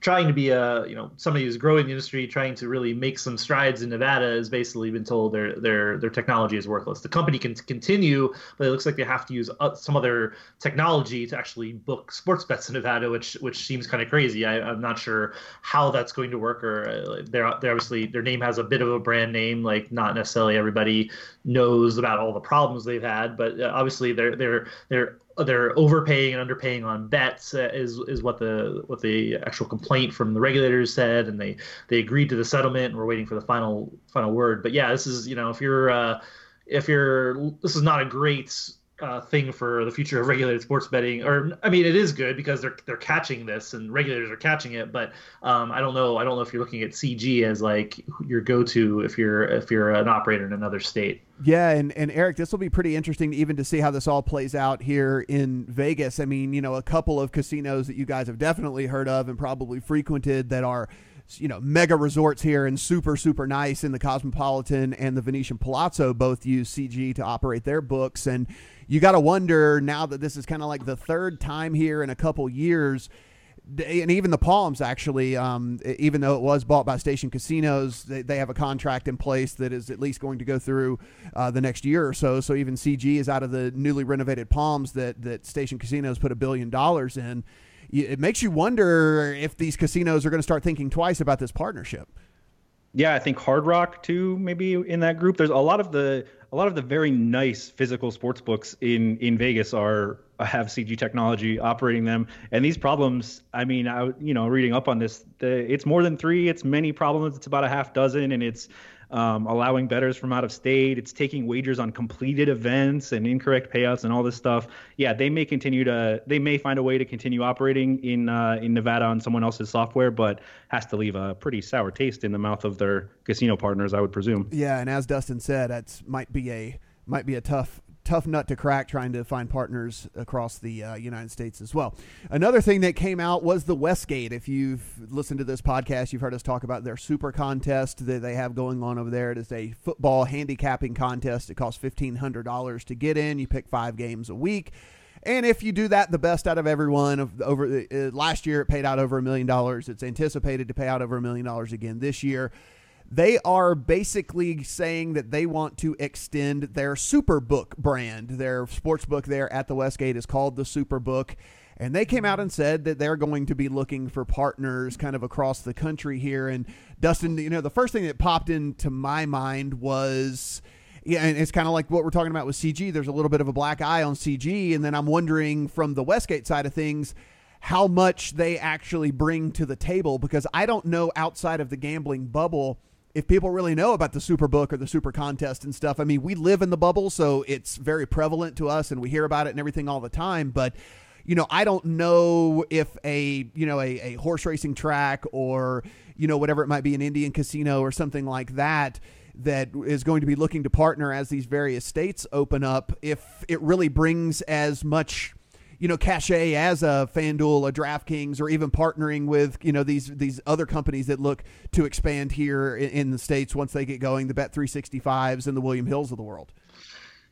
trying to be a you know somebody who's growing the industry, trying to really make some strides in Nevada, has basically been told their their their technology is worthless. The company can continue, but it looks like they have to use uh, some other technology to actually book sports bets in Nevada, which which seems kind of crazy. I, am not sure how that's going to work. Or uh, they're they're obviously their name has a bit of a brand name, like not necessarily everybody knows about all the problems they've had, but uh, obviously they're they're they're they're overpaying and underpaying on bets uh, is is what the what the actual complaint from the regulators said, and they they agreed to the settlement, and we're waiting for the final final word. But yeah, this is you know if you're uh, if you're this is not a great uh, thing for the future of regulated sports betting. Or I mean, it is good because they're they're catching this and regulators are catching it. But um, I don't know. I don't know if you're looking at CG as like your go-to if you're if you're an operator in another state. Yeah, and, and Eric, this will be pretty interesting even to see how this all plays out here in Vegas. I mean, you know, a couple of casinos that you guys have definitely heard of and probably frequented that are you know mega resorts here and super super nice in the Cosmopolitan and the Venetian Palazzo both use CG to operate their books and you got to wonder now that this is kind of like the third time here in a couple years and even the Palms actually, um, even though it was bought by Station Casinos, they, they, have a contract in place that is at least going to go through uh, the next year or so. So even CG is out of the newly renovated Palms that that Station Casinos put a billion dollars in it makes you wonder if these casinos are going to start thinking twice about this partnership. Yeah, I think Hard Rock too, maybe in that group. There's a lot of the a lot of the very nice physical sports books in in Vegas are have CG technology operating them, and these problems. I mean, I you know reading up on this, the, it's more than three. It's many problems. It's about a half dozen, and it's um, allowing bettors from out of state. It's taking wagers on completed events and incorrect payouts and all this stuff. Yeah, they may continue to, they may find a way to continue operating in uh, in Nevada on someone else's software, but has to leave a pretty sour taste in the mouth of their casino partners, I would presume. Yeah, and as Dustin said, that might be a might be a tough tough nut to crack trying to find partners across the uh, United States as well. Another thing that came out was the Westgate. If you've listened to this podcast, you've heard us talk about their super contest that they have going on over there. It is a football handicapping contest. It costs $1,500 to get in. You pick five games a week. And if you do that, the best out of everyone of over uh, last year, it paid out over a million dollars. It's anticipated to pay out over a million dollars again this year. They are basically saying that they want to extend their Superbook brand. Their sports book there at the Westgate is called the Superbook. And they came out and said that they're going to be looking for partners kind of across the country here. And Dustin, you know, the first thing that popped into my mind was. Yeah, and it's kind of like what we're talking about with CG. There's a little bit of a black eye on CG, and then I'm wondering from the Westgate side of things, how much they actually bring to the table because I don't know outside of the gambling bubble if people really know about the super book or the Super Contest and stuff. I mean, we live in the bubble, so it's very prevalent to us, and we hear about it and everything all the time. But you know, I don't know if a you know a, a horse racing track or you know whatever it might be an Indian casino or something like that that is going to be looking to partner as these various states open up if it really brings as much you know cachet as a FanDuel, a DraftKings, or even partnering with you know these these other companies that look to expand here in, in the states once they get going, the Bet 365s and the William Hills of the world.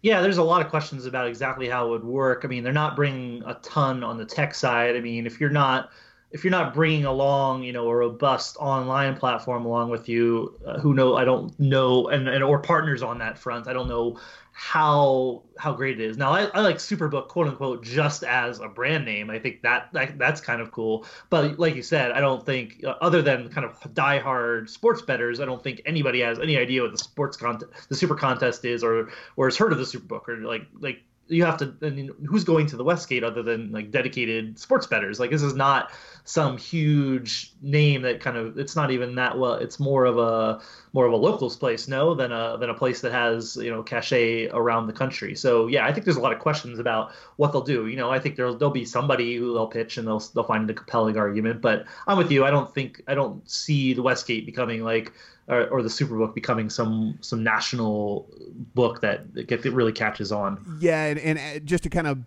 Yeah, there's a lot of questions about exactly how it would work. I mean, they're not bringing a ton on the tech side. I mean, if you're not if you're not bringing along, you know, a robust online platform along with you, uh, who know I don't know, and, and or partners on that front, I don't know how how great it is. Now I, I like Superbook quote unquote just as a brand name. I think that, that that's kind of cool. But like you said, I don't think uh, other than kind of diehard sports bettors, I don't think anybody has any idea what the sports contest, the Super Contest is, or or has heard of the Superbook, or like like you have to. I mean, who's going to the Westgate other than like dedicated sports bettors? Like this is not some huge name that kind of. It's not even that well. It's more of a more of a locals place, no, than a than a place that has you know cachet around the country. So yeah, I think there's a lot of questions about what they'll do. You know, I think there'll there'll be somebody who they'll pitch and they'll they'll find a compelling argument. But I'm with you. I don't think I don't see the Westgate becoming like or, or the Superbook becoming some some national book that that really catches on. Yeah, and, and uh, just to kind of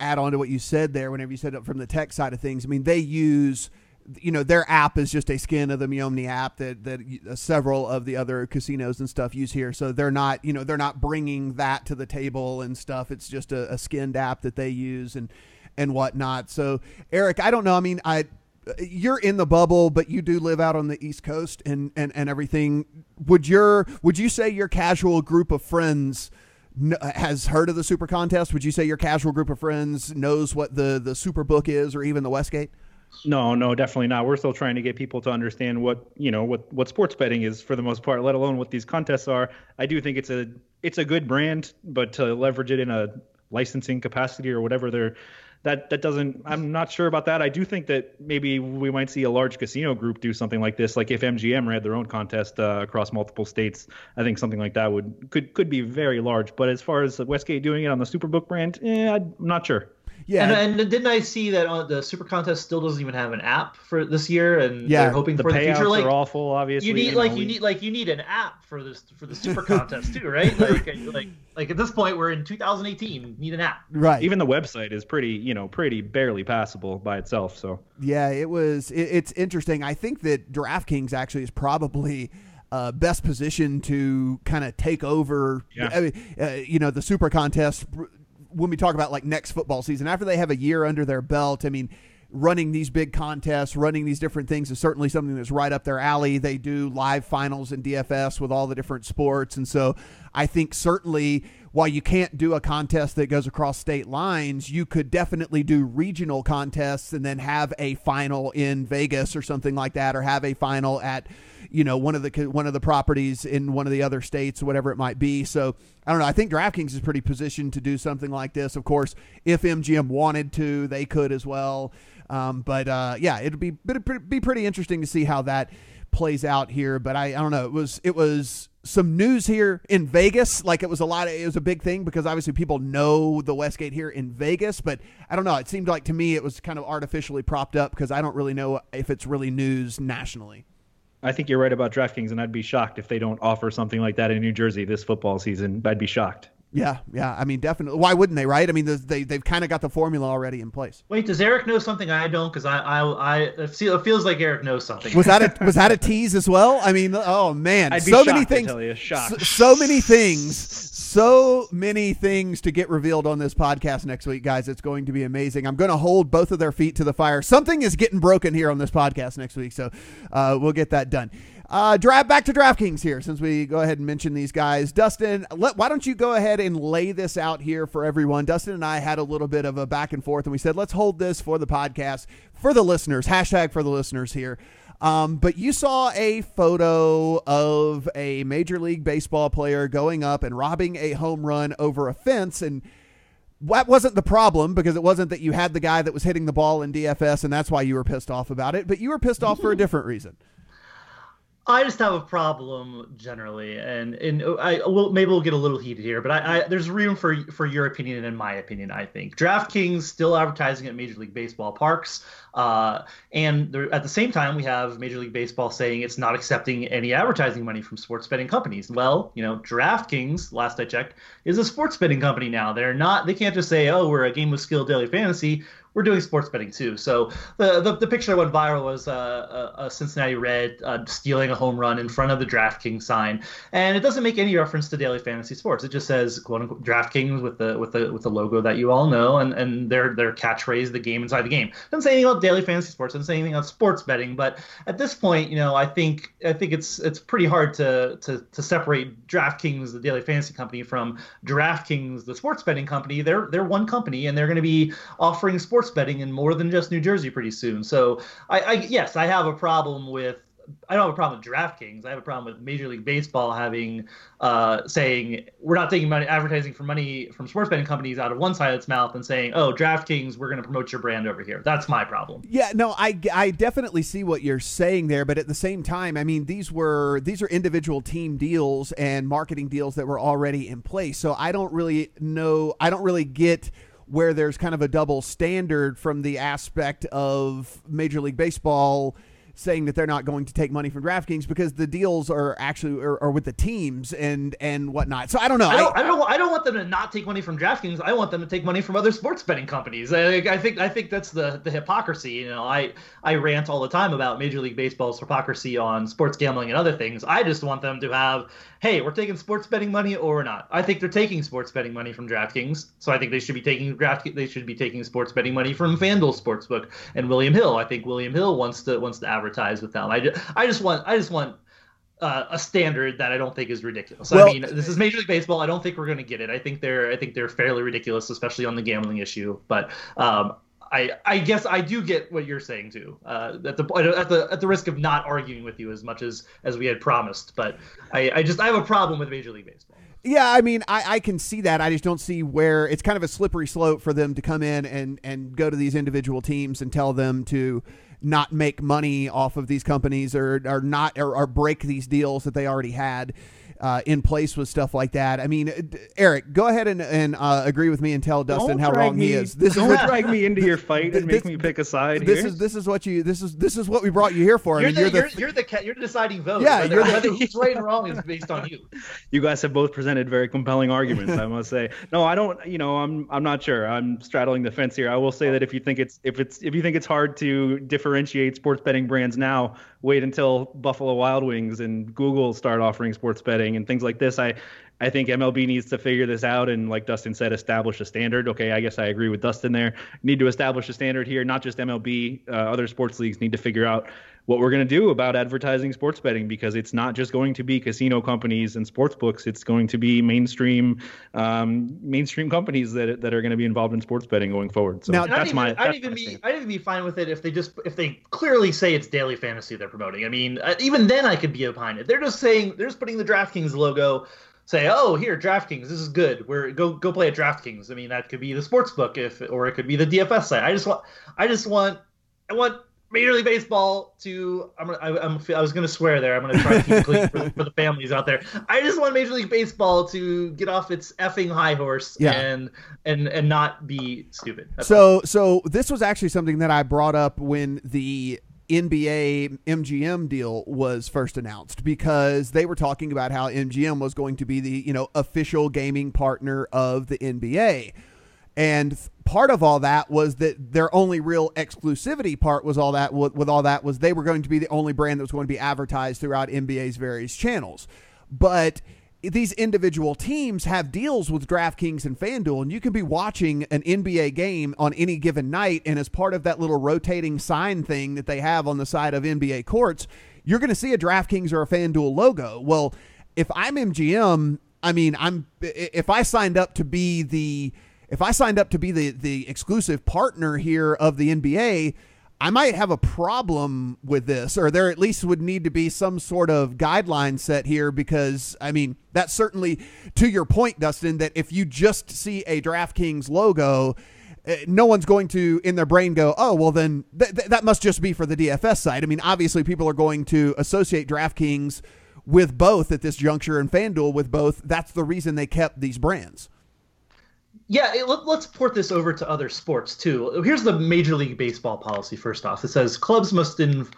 add on to what you said there, whenever you said it from the tech side of things, I mean they use you know their app is just a skin of the Miomni app that that uh, several of the other casinos and stuff use here. So they're not you know they're not bringing that to the table and stuff. It's just a, a skinned app that they use and and whatnot. So Eric, I don't know. I mean, I you're in the bubble, but you do live out on the East Coast and, and, and everything. Would your would you say your casual group of friends uh, has heard of the Super Contest? Would you say your casual group of friends knows what the the Super Book is, or even the Westgate? No, no, definitely not. We're still trying to get people to understand what you know what what sports betting is for the most part, let alone what these contests are. I do think it's a it's a good brand, but to leverage it in a licensing capacity or whatever they're that that doesn't I'm not sure about that. I do think that maybe we might see a large casino group do something like this. Like if MGM ran their own contest uh, across multiple states, I think something like that would could could be very large. But as far as Westgate doing it on the Superbook brand, eh, I'm not sure. Yeah, and, and, didn't I see that uh, the Super Contest still doesn't even have an app for this year, and yeah, they're hoping the for the future. Like, are awful, obviously. You need like you need like you need an app for this for the Super Contest too, right? *laughs* Like, like like at this point we're in 2018, need an app. Right. Even the website is pretty you know pretty barely passable by itself. So yeah, it was. It, it's interesting. I think that DraftKings actually is probably. Uh, best position to kind of take over, yeah. I mean, uh, you know, the super contest when we talk about like next football season, after they have a year under their belt, I mean, running these big contests, running these different things is certainly something that's right up their alley. They do live finals in DFS with all the different sports. And so I think certainly while you can't do a contest that goes across state lines, you could definitely do regional contests and then have a final in Vegas or something like that, or have a final at you know one of the one of the properties in one of the other states, whatever it might be. So I don't know. I think DraftKings is pretty positioned to do something like this. Of course, if MGM wanted to, they could as well. Um, but uh, yeah, it'd be it'd be pretty interesting to see how that plays out here. But I, I don't know. It was it was some news here in Vegas. Like it was a lot of it was a big thing because obviously people know the Westgate here in Vegas. But I don't know. It seemed like to me it was kind of artificially propped up because I don't really know if it's really news nationally. I think you're right about DraftKings, and I'd be shocked if they don't offer something like that in New Jersey this football season. I'd be shocked. Yeah, yeah. I mean, definitely. Why wouldn't they? Right? I mean, they they've kind of got the formula already in place. Wait, does Eric know something I don't? Because I I I it feels like Eric knows something. Was that a was that a *laughs* tease as well? I mean, oh man, so many things. So, so many things so many things to get revealed on this podcast next week, guys. It's going to be amazing. I'm going to hold both of their feet to the fire. Something is getting broken here on this podcast next week, so uh, we'll get that done. Uh, draft back to DraftKings here, since we go ahead and mention these guys. Dustin, let, why don't you go ahead and lay this out here for everyone? Dustin and I had a little bit of a back and forth, and we said let's hold this for the podcast for the listeners. Hashtag for the listeners here. Um, but you saw a photo of a Major League Baseball player going up and robbing a home run over a fence. And that wasn't the problem because it wasn't that you had the guy that was hitting the ball in DFS and that's why you were pissed off about it, but you were pissed off for a different reason. I just have a problem generally, and and I will maybe we'll get a little heated here, but I, I, there's room for for your opinion and my opinion. I think DraftKings still advertising at Major League Baseball parks, uh, and at the same time we have Major League Baseball saying it's not accepting any advertising money from sports betting companies. Well, you know, DraftKings, last I checked, is a sports betting company now. They're not. They can't just say, oh, we're a game of skill daily fantasy we're doing sports betting too. So the the, the picture that went viral was uh, a, a, Cincinnati Red uh, stealing a home run in front of the DraftKings sign, and it doesn't make any reference to daily fantasy sports. It just says "quote unquote" DraftKings with the with the with the logo that you all know, and and their their catchphrase, "the game inside the game." Doesn't say anything about daily fantasy sports. Doesn't say anything about sports betting. But at this point, you know, I think I think it's it's pretty hard to to to separate DraftKings, the daily fantasy company, from DraftKings, the sports betting company. They're they're one company, and they're going to be offering sports sports betting in more than just New Jersey pretty soon. So I, I yes, I have a problem with I don't have a problem with DraftKings. I have a problem with Major League Baseball having uh, saying we're not taking money advertising for money from sports betting companies out of one side of its mouth and saying, "Oh, DraftKings, we're going to promote your brand over here." That's my problem. Yeah, no, I, I definitely see what you're saying there, but at the same time, I mean, these were these are individual team deals and marketing deals that were already in place. So I don't really know. I don't really get where there's kind of a double standard from the aspect of Major League Baseball saying that they're not going to take money from DraftKings because the deals are actually are, are with the teams and and whatnot. So I don't know. I don't, I, I, don't. I don't want them to not take money from DraftKings. I want them to take money from other sports betting companies. I, I think I think that's the the hypocrisy. You know, I I rant all the time about Major League Baseball's hypocrisy on sports gambling and other things. I just want them to have, hey, we're taking sports betting money or we're not. I think they're taking sports betting money from DraftKings, so I think they should be taking draft. They should be taking sports betting money from FanDuel Sportsbook and William Hill. I think William Hill wants to wants to advertise with them. I just, I just want I just want uh, a standard that I don't think is ridiculous. Well, I mean, this is Major League Baseball. I don't think we're going to get it. I think they're I think they're fairly ridiculous, especially on the gambling issue. But um, I I guess I do get what you're saying too. Uh, at the at the at the risk of not arguing with you as much as as we had promised, but I I just I have a problem with Major League Baseball. Yeah, I mean, I, I can see that. I just don't see where it's kind of a slippery slope for them to come in and, and go to these individual teams and tell them to not make money off of these companies or, or not or, or break these deals that they already had uh, in place with stuff like that. I mean, Eric, go ahead and, and uh, agree with me and tell Dustin don't how wrong me, he is. This don't is what, drag me into your fight and this, make me pick a side. This here. is this is what you this is this is what we brought you here for. You're, I mean, the, you're, the, you're, you're the you're the deciding vote. Yeah, whether, you're *laughs* the, whether who's right and wrong is based on you. You guys have both presented very compelling arguments. I *laughs* must say. No, I don't. You know, I'm I'm not sure. I'm straddling the fence here. I will say that if you think it's if it's if you think it's hard to differentiate sports betting brands now, wait until Buffalo Wild Wings and Google start offering sports betting and things like this. I I think MLB needs to figure this out and, like Dustin said, establish a standard. Okay, I guess I agree with Dustin there. Need to establish a standard here. Not just MLB, uh, other sports leagues need to figure out what we're going to do about advertising sports betting because it's not just going to be casino companies and sports books. It's going to be mainstream, um, mainstream companies that that are going to be involved in sports betting going forward. So now, that's my. I'd even be I'd even be fine with it if they just if they clearly say it's daily fantasy they're promoting. I mean, uh, even then I could be behind it. They're just saying they're just putting the DraftKings logo say, "Oh, here, DraftKings, this is good. We're go go play at DraftKings." I mean, that could be the sports book if, or it could be the DFS site. I just want, I just want, I want Major League Baseball to. I'm I, I'm, I was gonna swear there. I'm gonna try to keep it clean for, for, the families out there. I just want Major League Baseball to get off its effing high horse yeah. and and and not be stupid. That's so all. so this was actually something that I brought up when the NBA MGM deal was first announced because they were talking about how MGM was going to be the, you know, official gaming partner of the NBA. And part of all that was that their only real exclusivity part was all that with, with all that was they were going to be the only brand that was going to be advertised throughout NBA's various channels. But these individual teams have deals with DraftKings and FanDuel, and you can be watching an NBA game on any given night. And as part of that little rotating sign thing that they have on the side of NBA courts, you're going to see a DraftKings or a FanDuel logo. Well, if I'm MGM, I mean, I'm if I signed up to be the if I signed up to be the the exclusive partner here of the NBA, I might have a problem with this, or there at least would need to be some sort of guideline set here because, I mean, that's certainly to your point, Dustin, that if you just see a DraftKings logo, uh, no one's going to in their brain go, oh, well, then th- th- that must just be for the DFS side. I mean, obviously, people are going to associate DraftKings with both at this juncture and FanDuel with both. That's the reason they kept these brands. Yeah, it, let, us port this over to other sports too. Here's the Major League Baseball policy. First off, it says clubs must in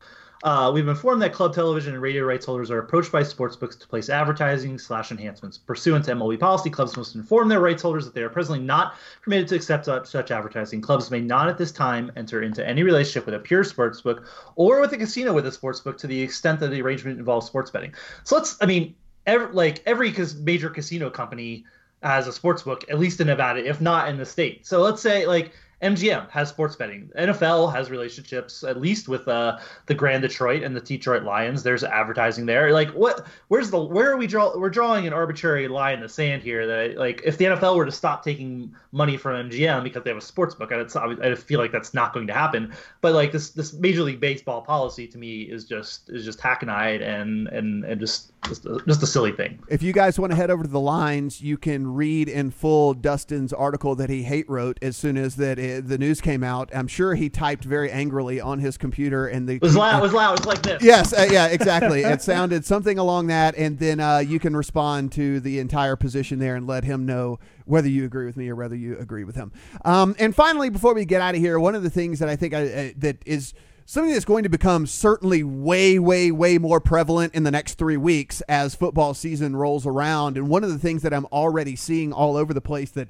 uh, we've informed that club television and radio rights holders are approached by sportsbooks to place advertising slash enhancements. Pursuant to MLB policy, clubs must inform their rights holders that they are presently not permitted to accept such advertising. Clubs may not at this time enter into any relationship with a pure sportsbook or with a casino with a sportsbook to the extent that the arrangement involves sports betting. So let's, I mean, every, like every major casino company has a sportsbook, at least in Nevada, if not in the state. So let's say like MGM has sports betting. NFL has relationships, at least with uh, the Grand Detroit and the Detroit Lions. There's advertising there. Like, what? Where's the? Where are we draw? We're drawing an arbitrary line in the sand here. That like, if the NFL were to stop taking money from MGM because they have a sports book, it's, I feel like that's not going to happen. But like this, this Major League Baseball policy to me is just is just hackneyed and and and just just a, just a silly thing. If you guys want to head over to the lines, you can read in full Dustin's article that he hate wrote as soon as that it, the news came out. I'm sure he typed very angrily on his computer and the it was loud. It was loud. It was like this. Yes, uh, yeah, exactly. *laughs* it sounded something along that, and then uh, you can respond to the entire position there and let him know whether you agree with me or whether you agree with him. Um, and finally, before we get out of here, one of the things that I think I, uh, that is something that's going to become certainly way, way, way more prevalent in the next three weeks as football season rolls around. And one of the things that I'm already seeing all over the place that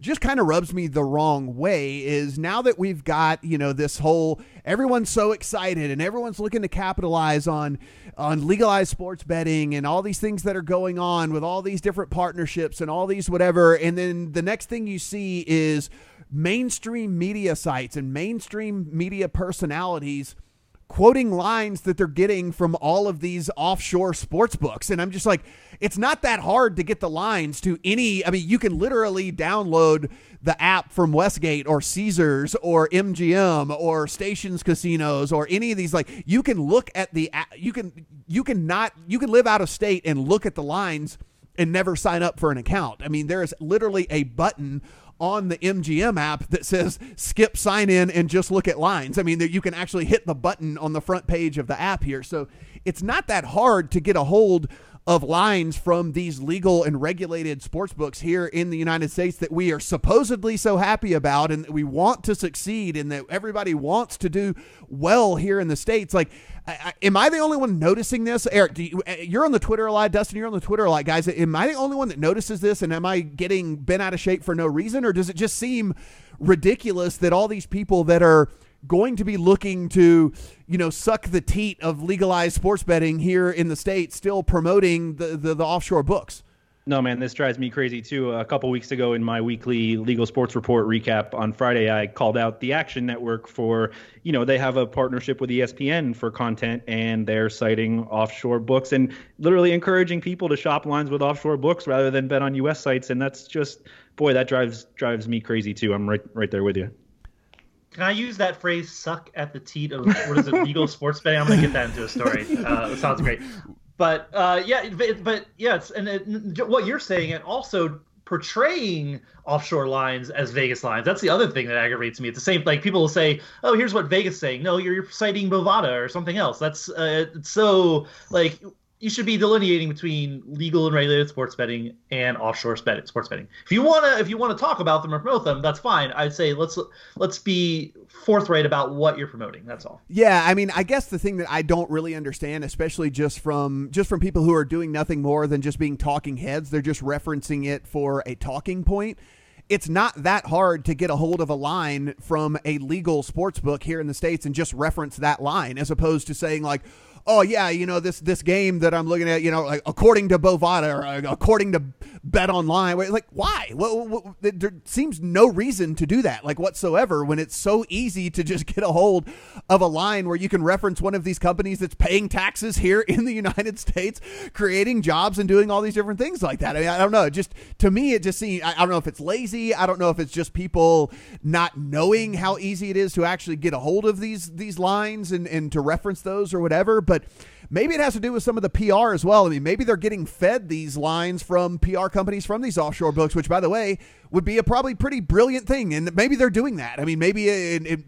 just kind of rubs me the wrong way is now that we've got you know this whole everyone's so excited and everyone's looking to capitalize on on legalized sports betting and all these things that are going on with all these different partnerships and all these whatever and then the next thing you see is mainstream media sites and mainstream media personalities quoting lines that they're getting from all of these offshore sports books. And i'm just like it's not that hard to get the lines to any i mean you can literally download the app from westgate or caesars or mgm or stations casinos or any of these like you can look at the you can you can not you can live out of state and look at the lines and never sign up for an account. I mean there is literally a button on the MGM app that says skip sign in and just look at lines. I mean, you can actually hit the button on the front page of the app here. So it's not that hard to get a hold of lines from these legal and regulated sports books here in the United States that we are supposedly so happy about and we want to succeed and that everybody wants to do well here in the States. Like, I, I, am I the only one noticing this? Eric, you, uh, you're on the Twitter a lot. Dustin, you're on the Twitter a lot, guys. Am I the only one that notices this? And am I getting bent out of shape for no reason? Or does it just seem ridiculous that all these people that are going to be looking to, you know, suck the teat of legalized sports betting here in the state, still promoting the, the, the offshore books. No, man, this drives me crazy too. A couple weeks ago, in my weekly legal sports report recap on Friday, I called out the Action Network for, you know, they have a partnership with ESPN for content, and they're citing offshore books and literally encouraging people to shop lines with offshore books rather than bet on U.S. sites. And that's just, boy, that drives drives me crazy too. I'm right right there with you. Can I use that phrase "suck at the teat" of what is it, legal sports betting? I'm gonna get that into a story. Uh, that sounds great. But uh, yeah, but, but yeah, and it, what you're saying, and also portraying offshore lines as Vegas lines. That's the other thing that aggravates me. It's the same. Like people will say, "Oh, here's what Vegas saying." No, you're, you're citing Bovada or something else. That's uh, so like you should be delineating between legal and regulated sports betting and offshore sports betting. If you wanna if you wanna talk about them or promote them, that's fine. I'd say let's let's be forthright about what you're promoting. That's all. Yeah, I mean, I guess the thing that I don't really understand, especially just from just from people who are doing nothing more than just being talking heads, they're just referencing it for a talking point it's not that hard to get a hold of a line from a legal sports book here in the states and just reference that line as opposed to saying like oh yeah, you know this this game that I'm looking at, you know, like according to Bovada or uh, according to Bet Online. Like why? What, what, there seems no reason to do that, like whatsoever, when it's so easy to just *laughs* get a hold of a line where you can reference one of these companies that's paying taxes here *laughs* in the United States, creating jobs and doing all these different things like that. I mean, I don't know. Just to me, it just seems. I, I don't know if it's lazy. I don't know if it's just people not knowing how easy it is to actually get a hold of these these lines and and to reference those or whatever. But but maybe it has to do with some of the PR as well. I mean, maybe they're getting fed these lines from PR companies from these offshore books, which, by the way, would be a probably pretty brilliant thing. And maybe they're doing that. I mean, maybe it, it,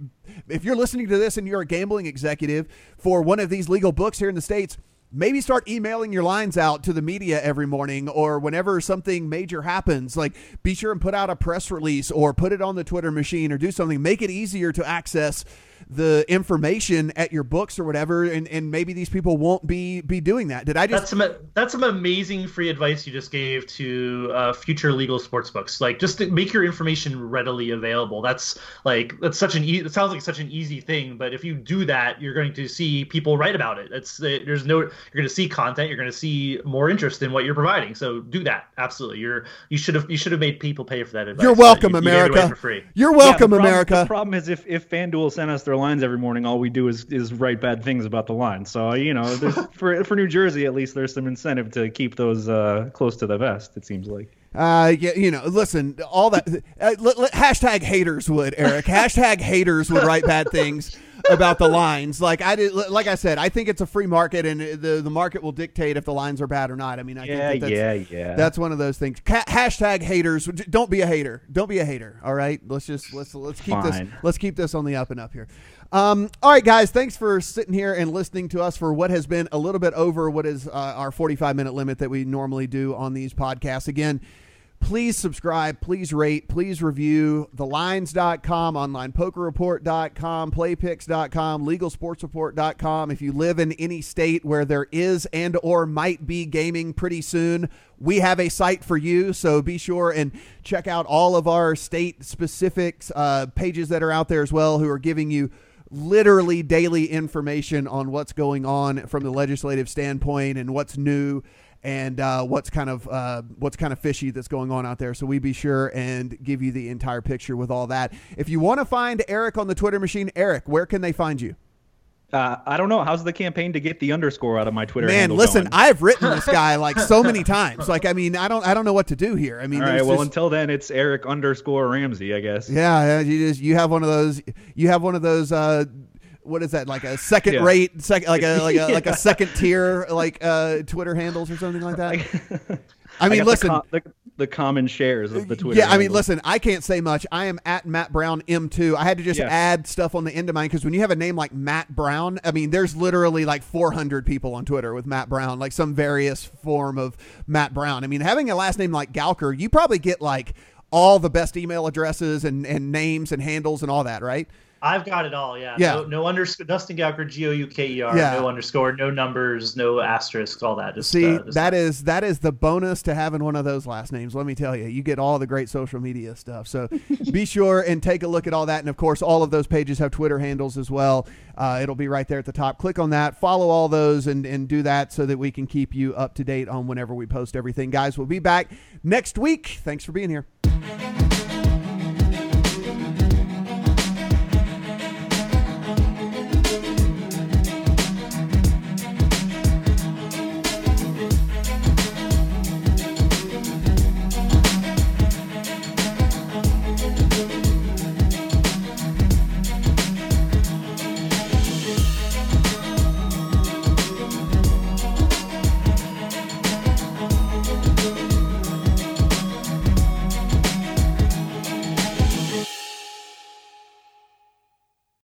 if you're listening to this and you're a gambling executive for one of these legal books here in the States, maybe start emailing your lines out to the media every morning or whenever something major happens like be sure and put out a press release or put it on the twitter machine or do something make it easier to access the information at your books or whatever and, and maybe these people won't be be doing that. Did i just that's some that's some amazing free advice you just gave to uh, future legal sports books. Like just to make your information readily available. That's like that's such an e- it sounds like such an easy thing but if you do that you're going to see people write about it. It's there's no you're going to see content you're going to see more interest in what you're providing. So do that. Absolutely. You're you should have you should have made people pay for that advice. You're welcome you, america. you you're welcome yeah, the problem, america. the problem is if if fanduel sent us their lines every morning, all we do is is write bad things about the line. So you know, *laughs* for for New Jersey at least, there's some incentive to keep those uh, close to the vest. It seems like. Uh, yeah, you know, listen, all that uh, hashtag haters would Eric *laughs* hashtag haters would write bad things about the lines. Like I did, like I said, I think it's a free market, and the the market will dictate if the lines are bad or not. I mean, I yeah, think that yeah, yeah. That's one of those things. Ca- hashtag haters. Don't be a hater. Don't be a hater. All right. Let's just let's let's keep Fine. this let's keep this on the up and up here. Um, all right, guys, thanks for sitting here and listening to us for what has been a little bit over what is uh, our 45 minute limit that we normally do on these podcasts. Again, please subscribe, please rate, please review thelines.com, onlinepokerreport.com, playpicks.com, legalsportsreport.com. If you live in any state where there is and or might be gaming pretty soon, we have a site for you. So be sure and check out all of our state specific uh, pages that are out there as well who are giving you literally daily information on what's going on from the legislative standpoint and what's new and uh, what's kind of uh, what's kind of fishy that's going on out there. So we be sure and give you the entire picture with all that. If you want to find Eric on the Twitter machine, Eric, where can they find you? Uh, I don't know. How's the campaign to get the underscore out of my Twitter? Man, listen, going? I've written this guy *laughs* like so many times. Like, I mean, I don't, I don't know what to do here. I mean, all right. Well, just, until then, it's Eric underscore Ramsey, I guess. Yeah, you just you have one of those. You have one of those. Uh, what is that like a second yeah. rate second like a like a yeah. *laughs* like a second tier like uh Twitter handles or something like that? I mean, I listen, the, the, the, common shares of the Twitter. Yeah, I mean, listen, I can't say much. I am at Matt Brown M2. I had to just yeah. add stuff on the end of mine because when you have a name like Matt Brown, I mean, there's literally like 400 people on Twitter with Matt Brown, like some various form of Matt Brown. I mean, having a last name like Gouker, you probably get like all the best email addresses and, and names and handles and all that, right? I've got it all. Yeah. Yeah. No, no underscore. Dustin Gouker, G O U K E R. Yeah. No underscore. No numbers. No asterisks. All that. Just see uh, just that is that is the bonus to having one of those last names. Let me tell you, you get all the great social media stuff. So *laughs* be sure and take a look at all that. And of course, all of those pages have Twitter handles as well. Uh, it'll be right there at the top. Click on that. Follow all those and and do that so that we can keep you up to date on whenever we post everything. Guys, we'll be back next week. Thanks for being here.